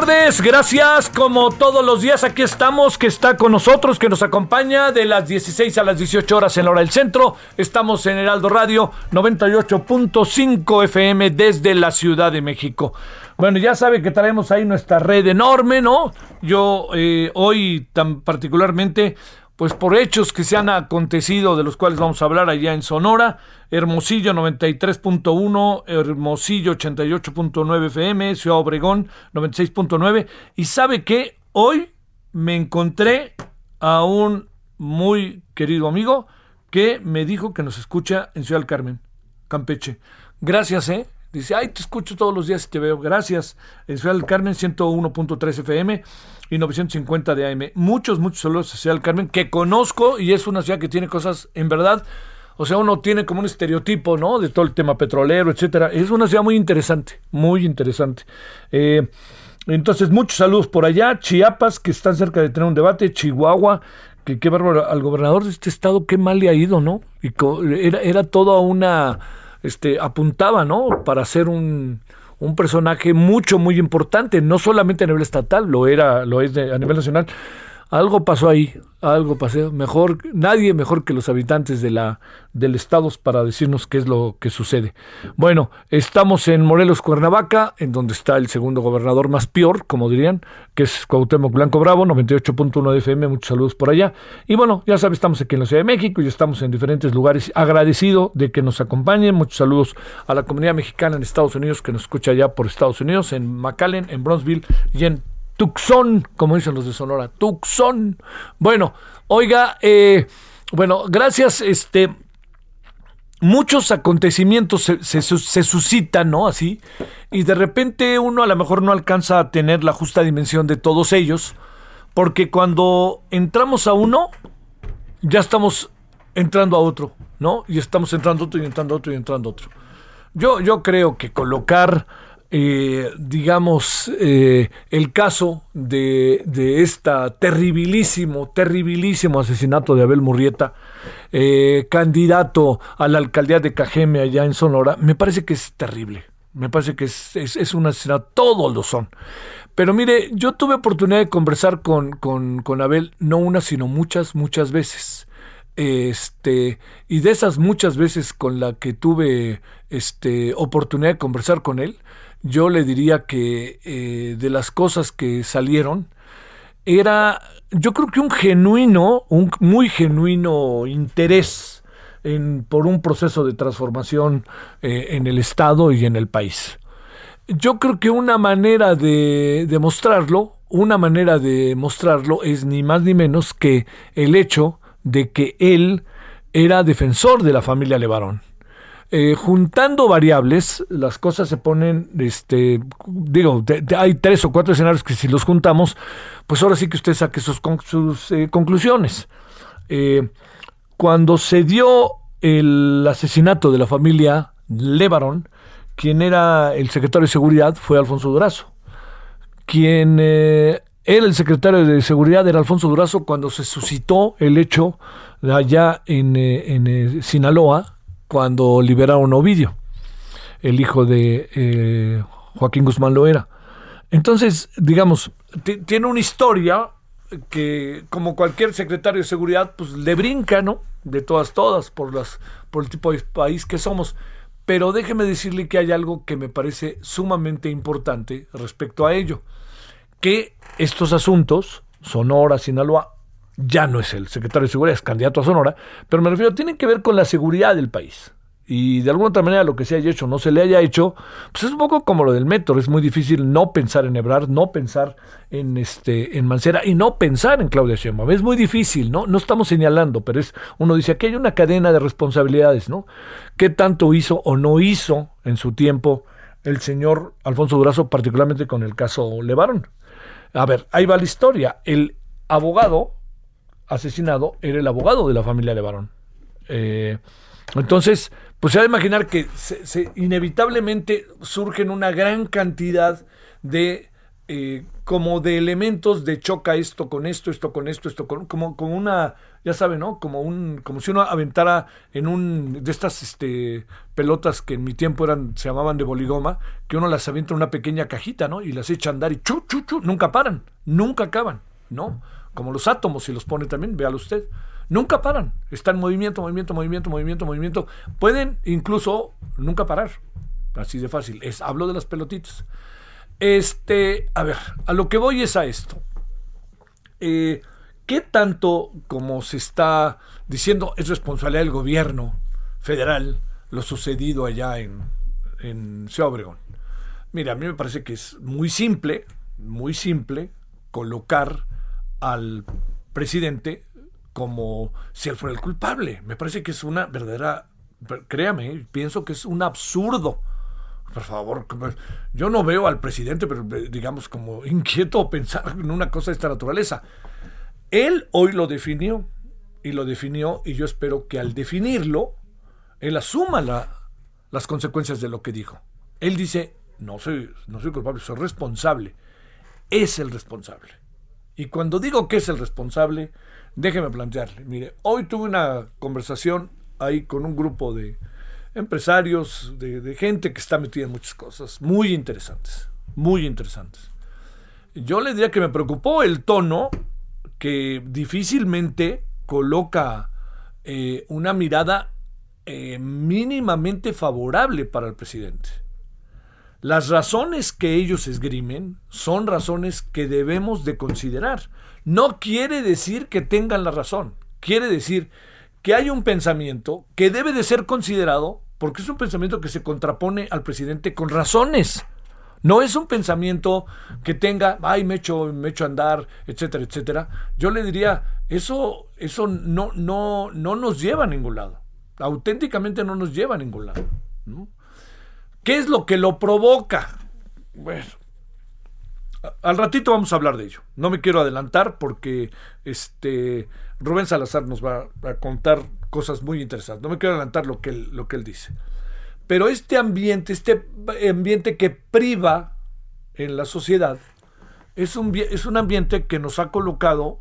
Tardes, gracias. Como todos los días, aquí estamos, que está con nosotros, que nos acompaña de las 16 a las 18 horas en la hora del centro. Estamos en Heraldo Radio 98.5 FM desde la Ciudad de México. Bueno, ya sabe que traemos ahí nuestra red enorme, ¿no? Yo eh, hoy tan particularmente pues por hechos que se han acontecido, de los cuales vamos a hablar allá en Sonora, Hermosillo 93.1, Hermosillo 88.9 FM, Ciudad Obregón 96.9, y sabe que hoy me encontré a un muy querido amigo que me dijo que nos escucha en Ciudad del Carmen, Campeche. Gracias, ¿eh? Dice, ay, te escucho todos los días y te veo. Gracias. En Ciudad del Carmen, 101.3 FM y 950 de AM. Muchos, muchos saludos a Ciudad del Carmen, que conozco y es una ciudad que tiene cosas, en verdad, o sea, uno tiene como un estereotipo, ¿no? De todo el tema petrolero, etcétera. Es una ciudad muy interesante, muy interesante. Eh, entonces, muchos saludos por allá. Chiapas, que están cerca de tener un debate. Chihuahua, que qué bárbaro. Al gobernador de este estado, qué mal le ha ido, ¿no? Y era, era toda una. Este, apuntaba, ¿no? Para ser un un personaje mucho, muy importante, no solamente a nivel estatal, lo era, lo es de, a nivel nacional. Algo pasó ahí, algo pasó. Mejor, nadie mejor que los habitantes de la, del estado para decirnos qué es lo que sucede. Bueno, estamos en Morelos, Cuernavaca, en donde está el segundo gobernador más peor, como dirían, que es Cuauhtémoc Blanco Bravo, 98.1 de FM, muchos saludos por allá. Y bueno, ya sabes, estamos aquí en la Ciudad de México y estamos en diferentes lugares. Agradecido de que nos acompañen, muchos saludos a la comunidad mexicana en Estados Unidos que nos escucha allá por Estados Unidos, en McAllen, en Bronzeville y en Tucson, como dicen los de Sonora, Tucson. Bueno, oiga, eh, bueno, gracias, este, muchos acontecimientos se, se, se, suscitan, ¿no? Así, y de repente uno a lo mejor no alcanza a tener la justa dimensión de todos ellos, porque cuando entramos a uno, ya estamos entrando a otro, ¿no? Y estamos entrando otro y entrando otro y entrando otro. Yo, yo creo que colocar eh, digamos, eh, el caso de, de esta terribilísimo, asesinato de Abel Murrieta, eh, candidato a la alcaldía de Cajeme allá en Sonora, me parece que es terrible. Me parece que es, es, es un asesinato, todos lo son. Pero mire, yo tuve oportunidad de conversar con, con, con Abel, no una, sino muchas, muchas veces. Este, y de esas muchas veces con la que tuve este, oportunidad de conversar con él, yo le diría que eh, de las cosas que salieron era, yo creo que un genuino, un muy genuino interés en, por un proceso de transformación eh, en el Estado y en el país. Yo creo que una manera de demostrarlo, una manera de mostrarlo es ni más ni menos que el hecho de que él era defensor de la familia Levarón. Eh, juntando variables, las cosas se ponen, este, digo, hay tres o cuatro escenarios que si los juntamos, pues ahora sí que usted saque sus, sus eh, conclusiones. Eh, cuando se dio el asesinato de la familia Levaron, quien era el secretario de Seguridad fue Alfonso Durazo. quien era el secretario de Seguridad, era Alfonso Durazo, cuando se suscitó el hecho allá en, en Sinaloa, cuando liberaron a Ovidio, el hijo de Joaquín Guzmán Loera. Entonces, digamos, tiene una historia que, como cualquier secretario de seguridad, pues le brinca, ¿no? De todas, todas, por, las, por el tipo de país que somos. Pero déjeme decirle que hay algo que me parece sumamente importante respecto a ello. Que estos asuntos, Sonora, Sinaloa, ya no es el secretario de seguridad, es candidato a Sonora, pero me refiero, tienen que ver con la seguridad del país y de alguna otra manera lo que se haya hecho no se le haya hecho, pues es un poco como lo del metro, es muy difícil no pensar en Ebrard, no pensar en este en Mancera y no pensar en Claudia Sheinbaum, es muy difícil, ¿no? No estamos señalando, pero es uno dice aquí hay una cadena de responsabilidades, ¿no? ¿Qué tanto hizo o no hizo en su tiempo el señor Alfonso Durazo, particularmente con el caso Levarón? A ver, ahí va la historia. El abogado asesinado era el abogado de la familia Levarón. Eh, entonces, pues se va a imaginar que se, inevitablemente surgen una gran cantidad de eh, como de elementos de choca esto con esto, esto con esto, esto con como, como una, ya sabe, ¿no? Como un, como si uno aventara en un de estas este, pelotas que en mi tiempo eran, se llamaban de boligoma, que uno las avienta en una pequeña cajita, ¿no? Y las echa a andar y chu, chu, chu, nunca paran, nunca acaban, ¿no? Como los átomos, si los pone también, véalo usted. Nunca paran. Están en movimiento, movimiento, movimiento, movimiento, movimiento. Pueden incluso nunca parar. Así de fácil. Es, hablo de las pelotitas. Este, a ver, a lo que voy es a esto. Eh, ¿Qué tanto, como se está diciendo, es responsabilidad del gobierno federal lo sucedido allá en, en Ciudad Obregón? Mira, a mí me parece que es muy simple, muy simple colocar al presidente como si él fuera el culpable. Me parece que es una verdadera, créame, pienso que es un absurdo. Por favor, yo no veo al presidente, pero eh, digamos como inquieto pensar en una cosa de esta naturaleza. Él hoy lo definió y lo definió y yo espero que al definirlo, él asuma las consecuencias de lo que dijo. Él dice, no soy, no soy culpable, soy responsable. Es el responsable. Y cuando digo que es el responsable, Déjeme plantearle. Mire, hoy tuve una conversación ahí con un grupo de empresarios, de, gente que está metida en muchas cosas muy interesantes, muy interesantes. Yo le diría que me preocupó el tono que difícilmente coloca eh, una mirada eh, mínimamente favorable para el presidente. Las razones que ellos esgrimen son razones que debemos de considerar. No quiere decir que tengan la razón, quiere decir que hay un pensamiento que debe de ser considerado porque es un pensamiento que se contrapone al presidente con razones. No es un pensamiento que tenga, ay, me echo, me echo a andar, etcétera, etcétera. Yo le diría, eso, eso no, no, no nos lleva a ningún lado. Auténticamente no nos lleva a ningún lado. ¿Qué es lo que lo provoca? Bueno, al ratito vamos a hablar de ello. No me quiero adelantar porque este Rubén Salazar nos va a contar cosas muy interesantes. No me quiero adelantar lo que él, lo que él dice. Pero este ambiente, este ambiente que priva en la sociedad, es un, es un ambiente que nos ha colocado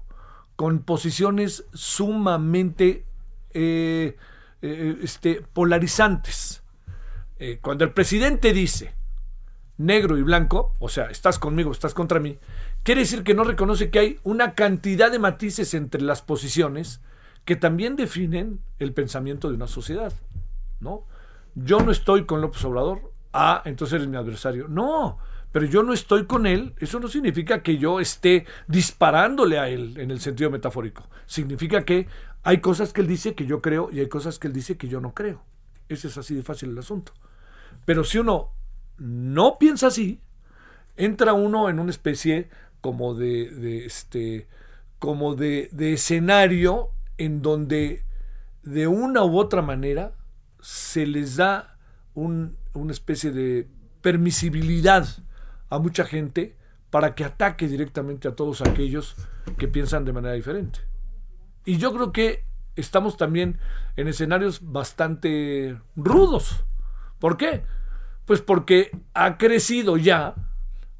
con posiciones sumamente eh, eh, este, polarizantes. Eh, cuando el presidente dice negro y blanco, o sea, estás conmigo, estás contra mí, quiere decir que no reconoce que hay una cantidad de matices entre las posiciones que también definen el pensamiento de una sociedad, ¿no? Yo no estoy con López Obrador, ah, entonces eres mi adversario. No, pero yo no estoy con él, eso no significa que yo esté disparándole a él en el sentido metafórico. Significa que hay cosas que él dice que yo creo y hay cosas que él dice que yo no creo. Ese es así de fácil el asunto. Pero si uno no piensa así, entra uno en una especie como de, este como de, escenario en donde de una u otra manera se les da una especie de permisibilidad a mucha gente para que ataque directamente a todos aquellos que piensan de manera diferente. Y yo creo que estamos también en escenarios bastante rudos. ¿Por qué? Pues porque ha crecido ya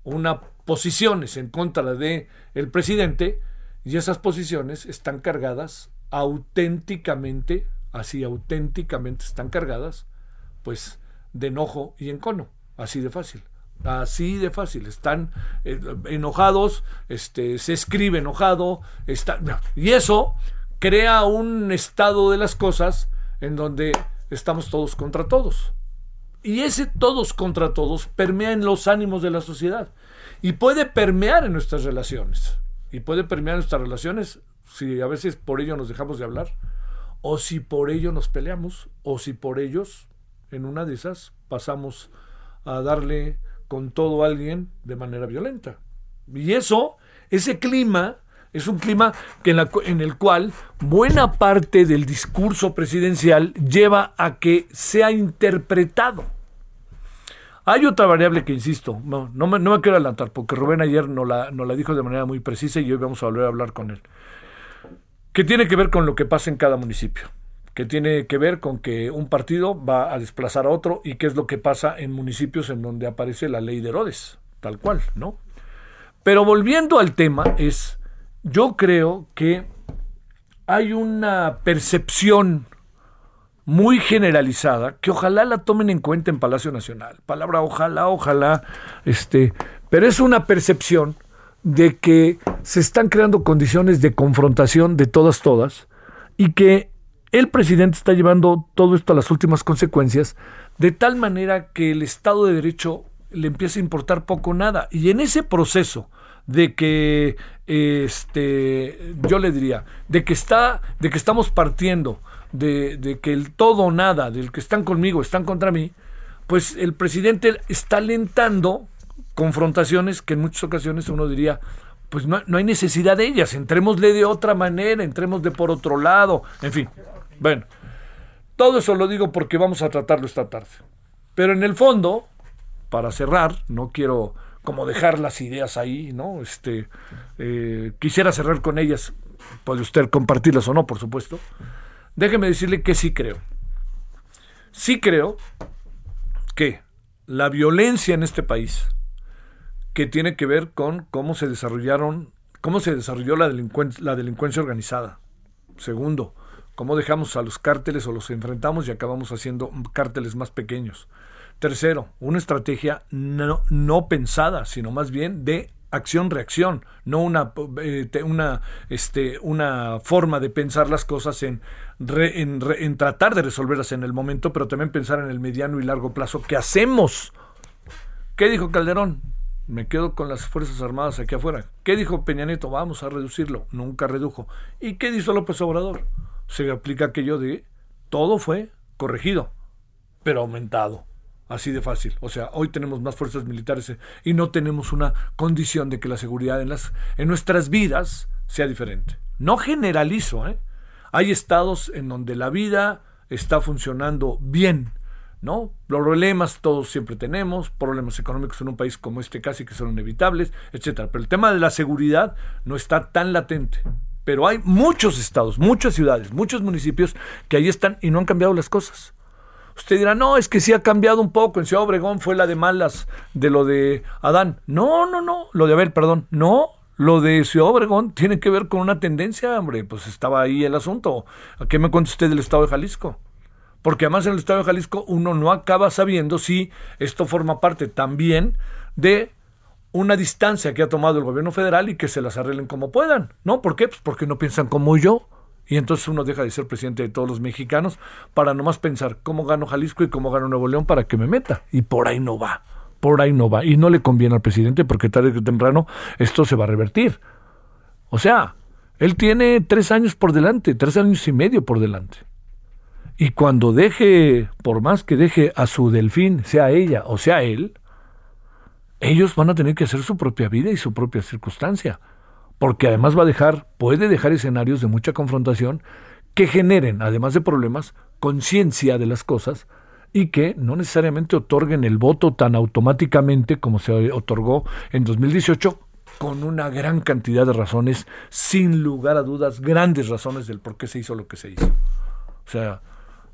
una posiciones en contra de el presidente y esas posiciones están cargadas auténticamente, así auténticamente están cargadas, pues de enojo y encono, así de fácil. Así de fácil, están eh, enojados, este, se escribe enojado, está, y eso crea un estado de las cosas en donde estamos todos contra todos. Y ese todos contra todos permea en los ánimos de la sociedad y puede permear en nuestras relaciones. Y puede permear en nuestras relaciones si a veces por ello nos dejamos de hablar, o si por ello nos peleamos, o si por ellos, en una de esas, pasamos a darle con todo a alguien de manera violenta. Y eso, ese clima, es un clima que en, el cual buena parte del discurso presidencial lleva a que sea interpretado. Hay otra variable que insisto, no, no, me, no me quiero adelantar, porque Rubén ayer no la, no la dijo de manera muy precisa y hoy vamos a volver a hablar con él, que tiene que ver con lo que pasa en cada municipio que tiene que ver con que un partido va a desplazar a otro y qué es lo que pasa en municipios en donde aparece la ley de Herodes, tal cual, ¿no? Pero volviendo al tema, es, yo creo que hay una percepción muy generalizada que ojalá la tomen en cuenta en Palacio Nacional. Palabra ojalá, ojalá, este, pero es una percepción de que se están creando condiciones de confrontación de todas, todas, y que el presidente está llevando todo esto a las últimas consecuencias, de tal manera que el Estado de Derecho le empieza a importar poco o nada. Y en ese proceso de que este yo le diría, de que está, de que estamos partiendo de, de que el todo o nada, del que están conmigo, están contra mí, pues el presidente está alentando confrontaciones que en muchas ocasiones uno diría, pues no, no hay necesidad de ellas, entrémosle de otra manera, entrémosle por otro lado, en fin. Bueno, todo eso lo digo porque vamos a tratarlo esta tarde. Pero en el fondo, para cerrar, no quiero como dejar las ideas ahí, ¿no? Este, eh, quisiera cerrar con ellas, puede usted compartirlas o no, por supuesto. Déjeme decirle que sí creo. Sí creo que la violencia en este país, que tiene que ver con cómo se desarrollaron, cómo se desarrolló la, la delincuencia organizada. Segundo, cómo dejamos a los cárteles o los enfrentamos y acabamos haciendo cárteles más pequeños. Tercero, una estrategia no, pensada, sino más bien de acción-reacción, no una, eh, una, este, una forma de pensar las cosas en, en, en, tratar de resolverlas en el momento, pero también pensar en el mediano y largo plazo. ¿Qué hacemos? ¿Qué dijo Calderón? Me quedo con las Fuerzas Armadas aquí afuera. ¿Qué dijo Peña Nieto? Vamos a reducirlo. Nunca redujo. ¿Y qué dijo López Obrador? Se aplica aquello de todo fue corregido, pero aumentado. Así de fácil. O sea, hoy tenemos más fuerzas militares y no tenemos una condición de que la seguridad en, las, en nuestras vidas sea diferente. No generalizo, ¿eh? Hay estados en donde la vida está funcionando bien, ¿no? Los problemas todos siempre tenemos, problemas económicos en un país como este casi que son inevitables, etcétera. Pero el tema de la seguridad no está tan latente pero hay muchos estados, muchas ciudades, muchos municipios que ahí están y no han cambiado las cosas. Usted dirá, no, es que sí ha cambiado un poco. En Ciudad Obregón fue la de malas de lo de Adán. No, no, no. Lo de Abel, perdón. No, lo de Ciudad Obregón tiene que ver con una tendencia, hombre. Pues estaba ahí el asunto. ¿A qué me cuenta usted del estado de Jalisco? Porque además en el estado de Jalisco uno no acaba sabiendo si esto forma parte también de una distancia que ha tomado el gobierno federal y que se las arreglen como puedan. ¿No? ¿Por qué? Pues porque no piensan como yo. Y entonces uno deja de ser presidente de todos los mexicanos para nomás pensar cómo gano Jalisco y cómo gano Nuevo León para que me meta. Y por ahí no va. Por ahí no va. Y no le conviene al presidente porque tarde que temprano esto se va a revertir. O sea, él tiene tres años por delante, tres años y medio por delante. Y cuando deje, por más que deje a su delfín, sea ella o sea él, ellos van a tener que hacer su propia vida y su propia circunstancia, porque además va a dejar, puede dejar escenarios de mucha confrontación que generen, además de problemas, conciencia de las cosas y que no necesariamente otorguen el voto tan automáticamente como se otorgó en 2018 con una gran cantidad de razones, sin lugar a dudas, grandes razones del por qué se hizo lo que se hizo. O sea,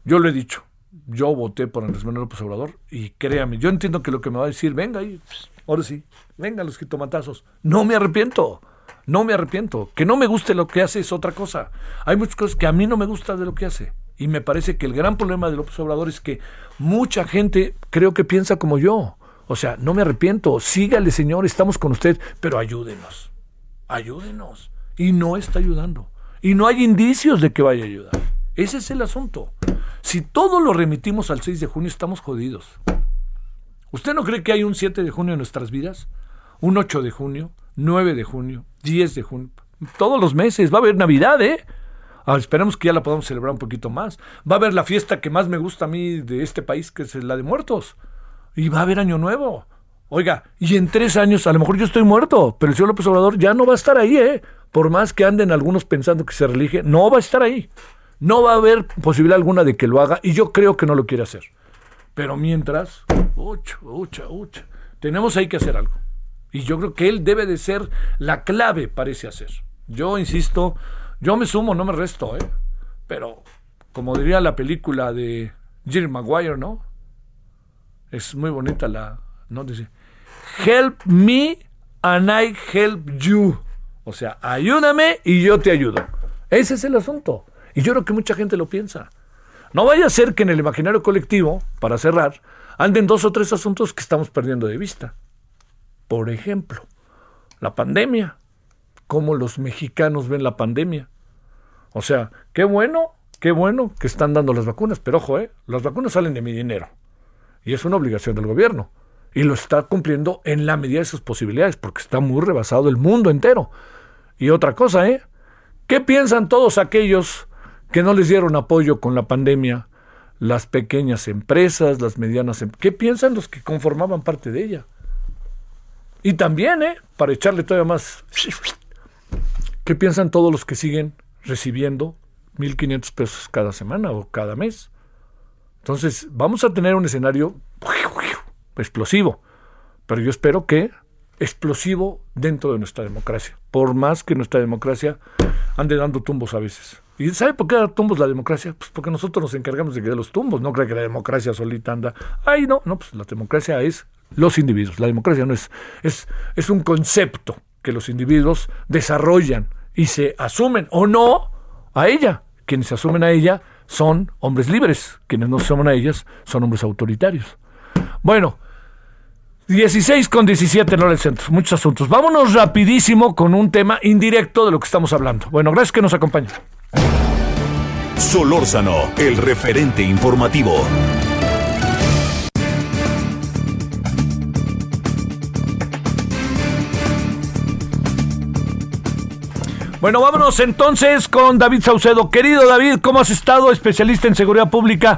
yo lo he dicho, yo voté por Andrés Manuel López Obrador y créame, yo entiendo que lo que me va a decir, venga ahí, ahora sí, venga los jitomatazos. No me arrepiento, no me arrepiento. Que no me guste lo que hace es otra cosa. Hay muchas cosas que a mí no me gusta de lo que hace. Y me parece que el gran problema de López Obrador es que mucha gente creo que piensa como yo. O sea, no me arrepiento, sígale señor, estamos con usted, pero ayúdenos, ayúdenos. Y no está ayudando. Y no hay indicios de que vaya a ayudar. Ese es el asunto. Si todo lo remitimos al 6 de junio, estamos jodidos. ¿Usted no cree que hay un 7 de junio en nuestras vidas? Un 8 de junio, 9 de junio, 10 de junio. Todos los meses. Va a haber Navidad, ¿eh? Ah, esperemos que ya la podamos celebrar un poquito más. Va a haber la fiesta que más me gusta a mí de este país, que es la de muertos. Y va a haber Año Nuevo. Oiga, y en tres años, a lo mejor yo estoy muerto, pero el señor López Obrador ya no va a estar ahí, ¿eh? Por más que anden algunos pensando que se relige, no va a estar ahí. No va a haber posibilidad alguna de que lo haga y yo creo que no lo quiere hacer. Pero mientras, ucha, ucha, ucha, tenemos ahí que hacer algo. Y yo creo que él debe de ser la clave para ese hacer. Yo insisto, yo me sumo, no me resto, ¿eh? Pero, como diría la película de Jerry Maguire, ¿no? Es muy bonita la, ¿no? Dice, help me and I help you. O sea, ayúdame y yo te ayudo. Ese es el asunto. Y yo creo que mucha gente lo piensa. No vaya a ser que en el imaginario colectivo, para cerrar, anden dos o tres asuntos que estamos perdiendo de vista. Por ejemplo, la pandemia. ¿Cómo los mexicanos ven la pandemia? O sea, qué bueno, qué bueno que están dando las vacunas, pero ojo, ¿eh? las vacunas salen de mi dinero. Y es una obligación del gobierno. Y lo está cumpliendo en la medida de sus posibilidades, porque está muy rebasado el mundo entero. Y otra cosa, ¿eh? ¿Qué piensan todos aquellos que no les dieron apoyo con la pandemia, las pequeñas empresas, las medianas empresas. ¿Qué piensan los que conformaban parte de ella? Y también, ¿eh? para echarle todavía más, ¿qué piensan todos los que siguen recibiendo 1.500 pesos cada semana o cada mes? Entonces, vamos a tener un escenario explosivo, pero yo espero que explosivo dentro de nuestra democracia, por más que nuestra democracia ande dando tumbos a veces. ¿Y sabe por qué da tumbos la democracia? Pues porque nosotros nos encargamos de que dé los tumbos. No cree que la democracia solita anda. Ay, no, no, pues la democracia es los individuos. La democracia no es, es, es un concepto que los individuos desarrollan y se asumen o no a ella. Quienes se asumen a ella son hombres libres. Quienes no se asumen a ellas son hombres autoritarios. Bueno, 16 con 17 en hora del centro. Muchos asuntos. Vámonos rapidísimo con un tema indirecto de lo que estamos hablando. Bueno, gracias que nos acompañen. Solórzano, el referente informativo. Bueno, vámonos entonces con David Saucedo. Querido David, ¿cómo has estado? Especialista en seguridad pública.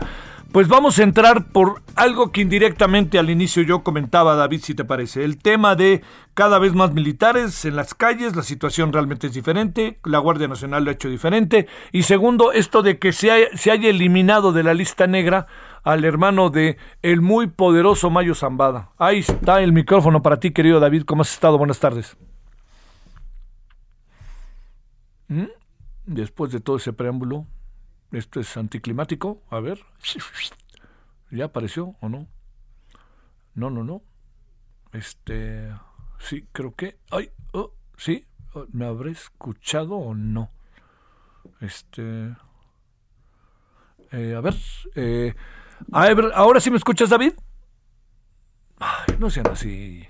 Pues vamos a entrar por algo que indirectamente al inicio yo comentaba, David, si te parece. El tema de cada vez más militares en las calles, la situación realmente es diferente, la Guardia Nacional lo ha hecho diferente. Y segundo, esto de que se, haya eliminado de la lista negra al hermano de el muy poderoso Mayo Zambada. Ahí está el micrófono para ti, querido David. ¿Cómo has estado? Buenas tardes. ¿Mm? Después de todo ese preámbulo, esto es anticlimático. A ver. ¿Ya apareció o no? No, no, no. Este. Sí, creo que. ¡Ay! Oh, sí. Oh, ¿Me habré escuchado o no? Este. Eh, a ver. Eh, a ver. ¿Ahora sí me escuchas, David? No sean así.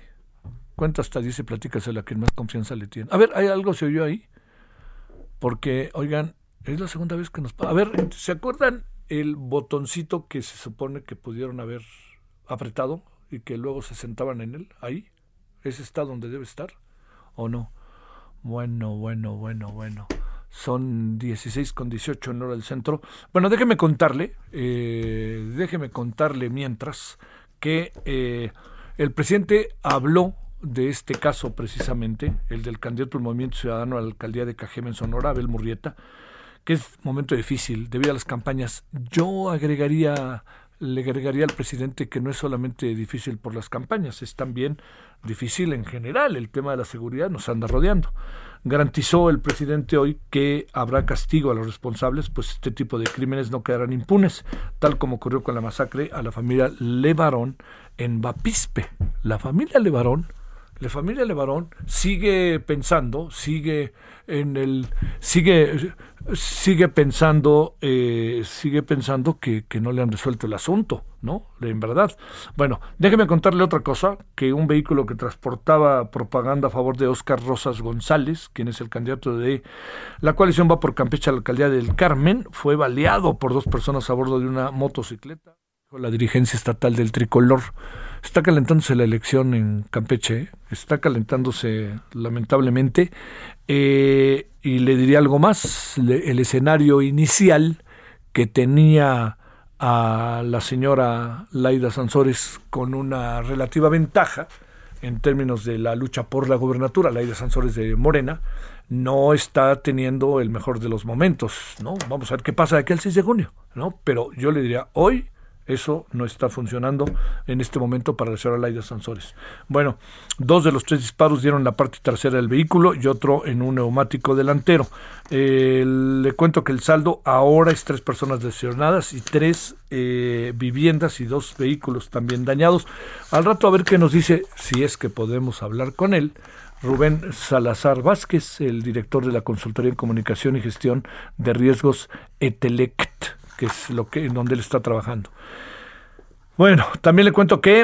Cuenta hasta dice, platícaselo a quien más confianza le tiene. A ver, ¿hay algo se oyó ahí? Porque, oigan, es la segunda vez que nos... A ver, ¿se acuerdan el botoncito que se supone que pudieron haber apretado y que luego se sentaban en él? Ahí. ¿Ese está donde debe estar? ¿O no? Bueno, bueno, bueno, bueno. Son 16 con 18 en hora del centro. Bueno, déjeme contarle, eh, déjeme contarle mientras que eh, el presidente habló de este caso precisamente, el del candidato del Movimiento Ciudadano a la alcaldía de Cajeme en Sonora, Abel Murrieta, que es momento difícil debido a las campañas. Yo agregaría le agregaría al presidente que no es solamente difícil por las campañas, es también difícil en general. El tema de la seguridad nos anda rodeando. Garantizó el presidente hoy que habrá castigo a los responsables, pues este tipo de crímenes no quedarán impunes, tal como ocurrió con la masacre a la familia Levarón en Bapispe. La familia Levarón la familia Levarón sigue pensando, sigue en el, sigue, sigue pensando, eh, sigue pensando que, no le han resuelto el asunto, ¿no? En verdad. Bueno, déjeme contarle otra cosa, que un vehículo que transportaba propaganda a favor de Óscar Rosas González, quien es el candidato de la coalición va por Campeche a la alcaldía del Carmen, fue baleado por dos personas a bordo de una motocicleta. La dirigencia estatal del tricolor Está calentándose la elección en Campeche, está calentándose lamentablemente. Eh, y le diría algo más, el escenario inicial que tenía a la señora Laida Sansores con una relativa ventaja en términos de la lucha por la gobernatura, Laida Sansores de Morena, no está teniendo el mejor de los momentos, ¿no? Vamos a ver qué pasa de aquí al 6 de junio, ¿no? Pero yo le diría, hoy eso no está funcionando en este momento para la señora Laida Sansores. Bueno, dos de los tres disparos dieron la parte trasera del vehículo y otro en un neumático delantero. Eh, le cuento que el saldo ahora es tres personas lesionadas y tres eh, viviendas y dos vehículos también dañados. Al rato a ver qué nos dice, si es que podemos hablar con él. Rubén Salazar Vázquez, el director de la Consultoría en Comunicación y Gestión de Riesgos Etelect que es lo que en donde él está trabajando. Bueno, también le cuento que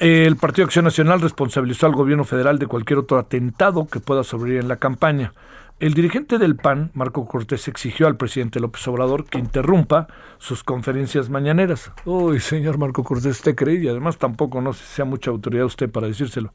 eh, el Partido Acción Nacional responsabilizó al gobierno federal de cualquier otro atentado que pueda sobrevivir en la campaña. El dirigente del PAN, Marco Cortés, exigió al presidente López Obrador que interrumpa sus conferencias mañaneras. Uy, señor Marco Cortés, usted cree y además tampoco no sea mucha autoridad usted para decírselo.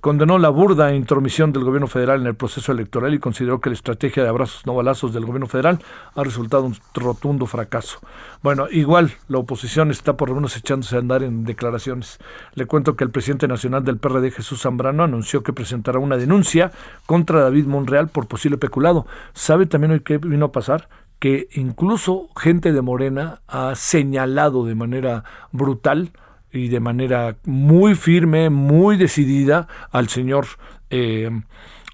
Condenó la burda intromisión del gobierno federal en el proceso electoral y consideró que la estrategia de abrazos no balazos del gobierno federal ha resultado un rotundo fracaso. Bueno, igual la oposición está por lo menos echándose a andar en declaraciones. Le cuento que el presidente nacional del PRD, Jesús Zambrano, anunció que presentará una denuncia contra David Monreal por posible ¿Sabe también hoy qué vino a pasar? Que incluso gente de Morena ha señalado de manera brutal y de manera muy firme, muy decidida al señor eh,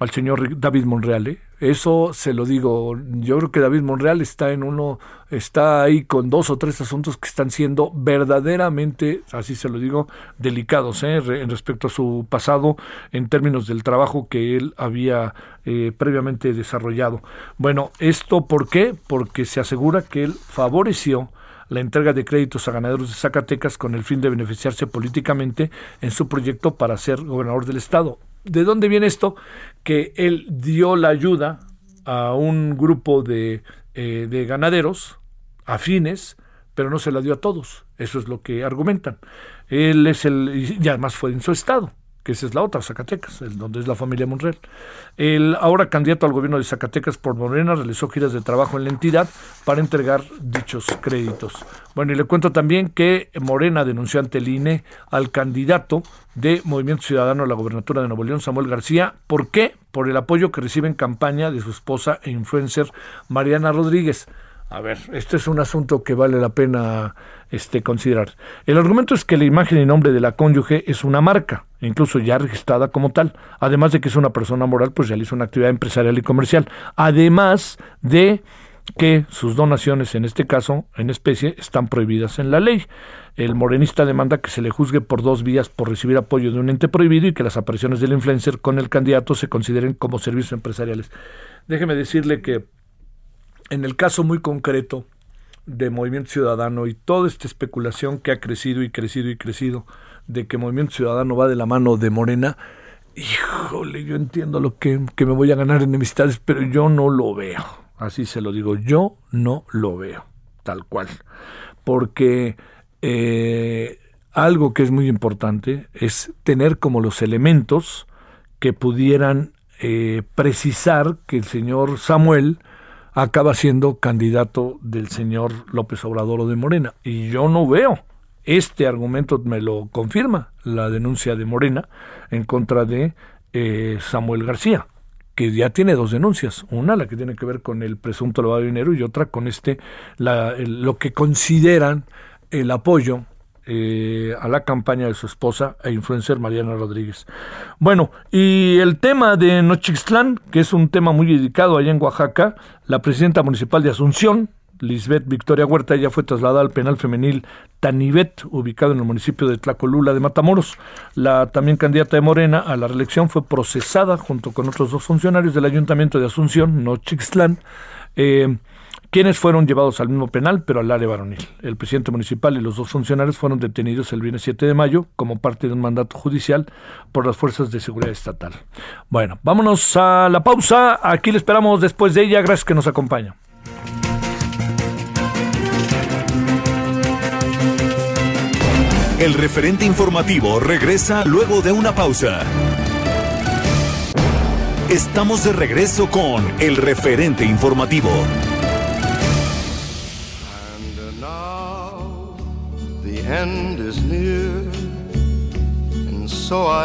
al señor David Monreal. ¿eh? Eso se lo digo. Yo creo que David Monreal está en uno, está ahí con dos o tres asuntos que están siendo verdaderamente, así se lo digo, delicados ¿eh? en respecto a su pasado en términos del trabajo que él había eh, previamente desarrollado. Bueno, ¿esto por qué? Porque se asegura que él favoreció la entrega de créditos a ganaderos de Zacatecas con el fin de beneficiarse políticamente en su proyecto para ser gobernador del estado. ¿De dónde viene esto? Que él dio la ayuda a un grupo de, eh, de ganaderos afines, pero no se la dio a todos. Eso es lo que argumentan. Él es el, y además fue en su estado que esa es la otra, Zacatecas, el, donde es la familia Monreal. El ahora candidato al gobierno de Zacatecas por Morena realizó giras de trabajo en la entidad para entregar dichos créditos. Bueno, y le cuento también que Morena denunció ante el INE al candidato de Movimiento Ciudadano a la gobernatura de Nuevo León, Samuel García. ¿Por qué? Por el apoyo que recibe en campaña de su esposa e influencer Mariana Rodríguez. A ver, este es un asunto que vale la pena este, considerar. El argumento es que la imagen y nombre de la cónyuge es una marca, incluso ya registrada como tal, además de que es una persona moral, pues realiza una actividad empresarial y comercial, además de que sus donaciones, en este caso, en especie, están prohibidas en la ley. El morenista demanda que se le juzgue por dos vías por recibir apoyo de un ente prohibido y que las apariciones del influencer con el candidato se consideren como servicios empresariales. Déjeme decirle que en el caso muy concreto de Movimiento Ciudadano y toda esta especulación que ha crecido y crecido y crecido de que Movimiento Ciudadano va de la mano de Morena, híjole, yo entiendo lo que, que me voy a ganar enemistades, pero yo no lo veo. Así se lo digo, yo no lo veo, tal cual. Porque eh, algo que es muy importante es tener como los elementos que pudieran eh, precisar que el señor Samuel acaba siendo candidato del señor López Obrador o de Morena. Y yo no veo. Este argumento me lo confirma la denuncia de Morena en contra de eh, Samuel García, que ya tiene dos denuncias. Una, la que tiene que ver con el presunto lavado de dinero, y otra con este, la, lo que consideran el apoyo eh, a la campaña de su esposa e influencer Mariana Rodríguez. Bueno, y el tema de Nochixtlán, que es un tema muy dedicado allá en Oaxaca, la presidenta municipal de Asunción, Lisbeth Victoria Huerta, ya fue trasladada al penal femenil Tanibet, ubicado en el municipio de Tlacolula de Matamoros. La también candidata de Morena a la reelección fue procesada junto con otros dos funcionarios del Ayuntamiento de Asunción, Nochixtlán. Eh, quienes fueron llevados al mismo penal, pero al área varonil. El presidente municipal y los dos funcionarios fueron detenidos el viernes 7 de mayo como parte de un mandato judicial por las fuerzas de seguridad estatal. Bueno, vámonos a la pausa. Aquí le esperamos después de ella. Gracias que nos acompaña. El referente informativo regresa luego de una pausa. Estamos de regreso con el referente informativo.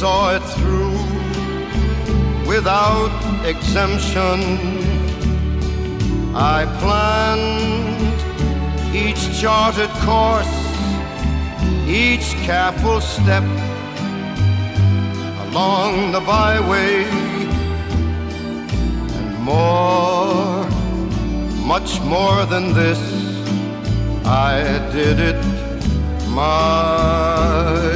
saw it through without exemption. I planned each charted course, each careful step along the byway, and more, much more than this I did it my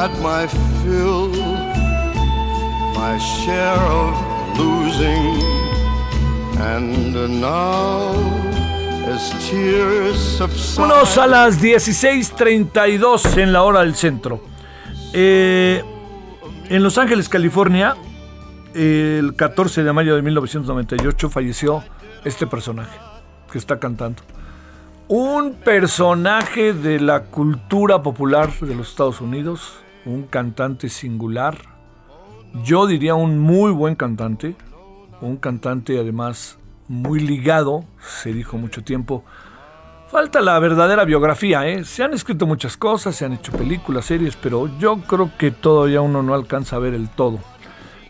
had my fill, my share of losing. Vámonos a las 16:32 en la hora del centro. Eh, en Los Ángeles, California, el 14 de mayo de 1998 falleció este personaje que está cantando. Un personaje de la cultura popular de los Estados Unidos, un cantante singular, yo diría un muy buen cantante, un cantante además muy ligado, se dijo mucho tiempo, Falta la verdadera biografía, ¿eh? Se han escrito muchas cosas, se han hecho películas, series, pero yo creo que todavía uno no alcanza a ver el todo.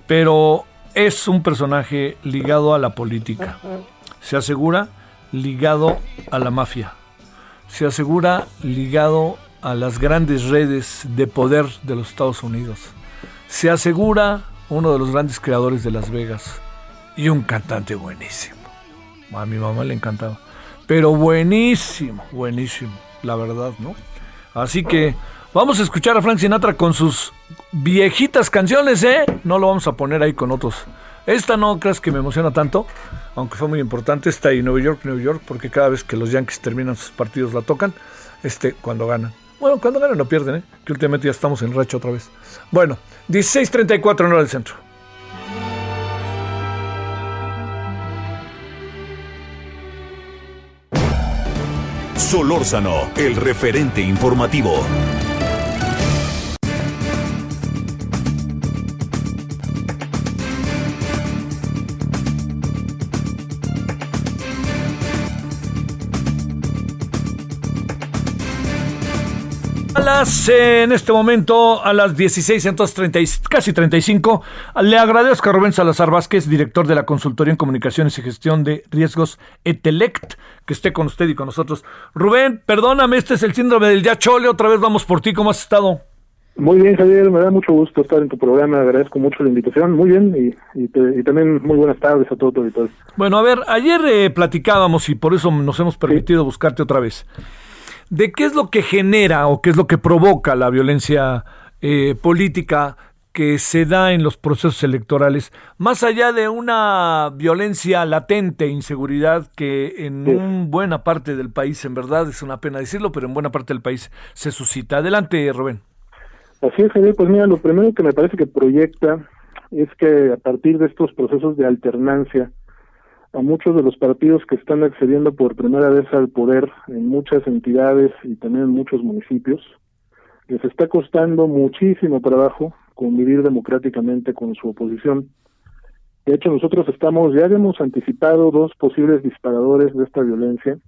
Pero es un personaje ligado a la política. Se asegura ligado a la mafia. Se asegura ligado a las grandes redes de poder de los Estados Unidos. Se asegura uno de los grandes creadores de Las Vegas. Y un cantante buenísimo. A mi mamá le encantaba. Pero buenísimo, buenísimo, la verdad, ¿no? Así que vamos a escuchar a Frank Sinatra con sus viejitas canciones, ¿eh? No lo vamos a poner ahí con otros. Esta no creas que me emociona tanto, aunque fue muy importante, esta y Nueva York, Nueva York, porque cada vez que los Yankees terminan sus partidos la tocan, este, cuando ganan. Bueno, cuando ganan no pierden, ¿eh? que últimamente ya estamos en racha otra vez. Bueno, 16.34 en hora del centro. Solórzano, el referente informativo. Las, eh, en este momento, a las 16, entonces 30, casi 35, le agradezco a Rubén Salazar Vázquez, director de la Consultoría en Comunicaciones y Gestión de Riesgos Etelect, que esté con usted y con nosotros. Rubén, perdóname, este es el síndrome del ya chole, otra vez vamos por ti, ¿cómo has estado? Muy bien, Javier, me da mucho gusto estar en tu programa, agradezco mucho la invitación, muy bien, y, y, también muy buenas tardes a todo tu auditorio. Bueno, a ver, ayer eh, platicábamos y por eso nos hemos permitido buscarte otra vez de qué es lo que genera o qué es lo que provoca la violencia eh, política que se da en los procesos electorales, más allá de una violencia latente, inseguridad que en buena parte del país, en verdad es una pena decirlo, pero en buena parte del país se suscita. Adelante, Rubén. Así es, Javier. Pues mira, lo primero que me parece que proyecta es que a partir de estos procesos de alternancia, a muchos de los partidos que están accediendo por primera vez al poder en muchas entidades y también en muchos municipios, les está costando muchísimo trabajo convivir democráticamente con su oposición. De hecho, nosotros estamos, ya habíamos anticipado dos posibles disparadores de esta violencia.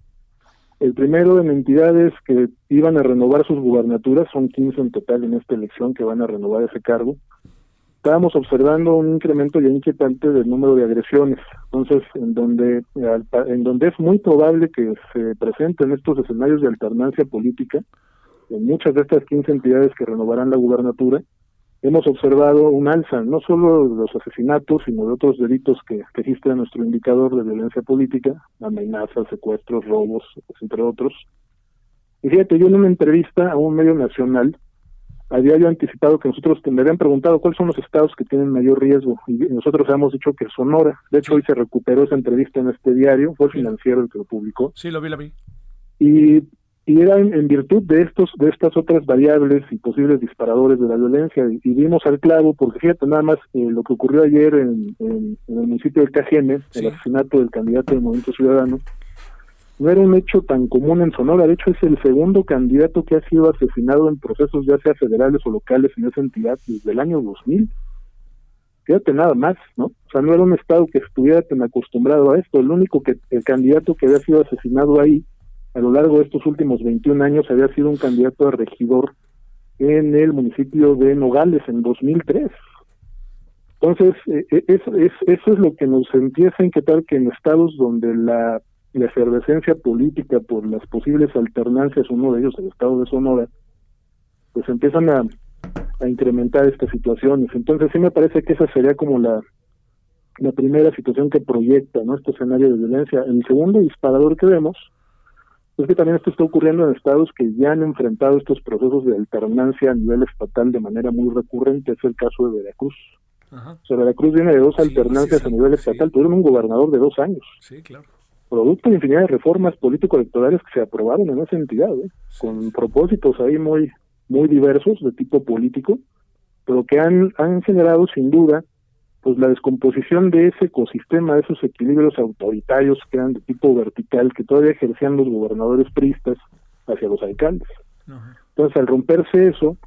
El primero en entidades que iban a renovar sus gubernaturas, son 15 en total en esta elección que van a renovar ese cargo estábamos observando un incremento ya inquietante del número de agresiones. Entonces, en donde, en donde es muy probable que se presenten estos escenarios de alternancia política, en muchas de estas 15 entidades que renovarán la gubernatura, hemos observado un alza, no solo de los asesinatos, sino de otros delitos que registran nuestro indicador de violencia política, amenazas, secuestros, robos, entre otros. Y fíjate, yo en una entrevista a un medio nacional había yo anticipado que nosotros me habían preguntado cuáles son los estados que tienen mayor riesgo y nosotros habíamos dicho que Sonora. De hecho, hoy se recuperó esa entrevista en este diario, fue el financiero el que lo publicó. Sí, lo vi, lo vi. Y, y era en, virtud de estos de estas otras variables y posibles disparadores de la violencia y, vimos al clavo porque fíjate nada más eh, lo que ocurrió ayer en, el municipio del KGM, el asesinato del candidato del Movimiento Ciudadano, no era un hecho tan común en Sonora, de hecho es el segundo candidato que ha sido asesinado en procesos ya sea federales o locales en esa entidad desde el año 2000. Fíjate nada más, ¿no? O sea, no era un estado que estuviera tan acostumbrado a esto, el único que el candidato que había sido asesinado ahí a lo largo de estos últimos 21 años había sido un candidato a regidor en el municipio de Nogales en 2003. Entonces, eh, eh, es, eso es lo que nos empieza a inquietar que en estados donde la la efervescencia política por las posibles alternancias, uno de ellos el estado de Sonora, pues empiezan a, a incrementar estas situaciones. Entonces sí me parece que esa sería como la, la primera situación que proyecta ¿no? este escenario de violencia. El segundo disparador que vemos es que también esto está ocurriendo en estados que ya han enfrentado estos procesos de alternancia a nivel estatal de manera muy recurrente, es el caso de Veracruz. O sea, Veracruz viene de dos alternancias a nivel estatal, tuvieron un gobernador de dos años. Sí, claro producto de infinidad de reformas político-electorales que se aprobaron en esa entidad, ¿eh? con propósitos ahí muy, muy diversos de tipo político, pero que han, han generado sin duda pues la descomposición de ese ecosistema, de esos equilibrios autoritarios que eran de tipo vertical, que todavía ejercían los gobernadores priistas hacia los alcaldes. Entonces, al romperse eso,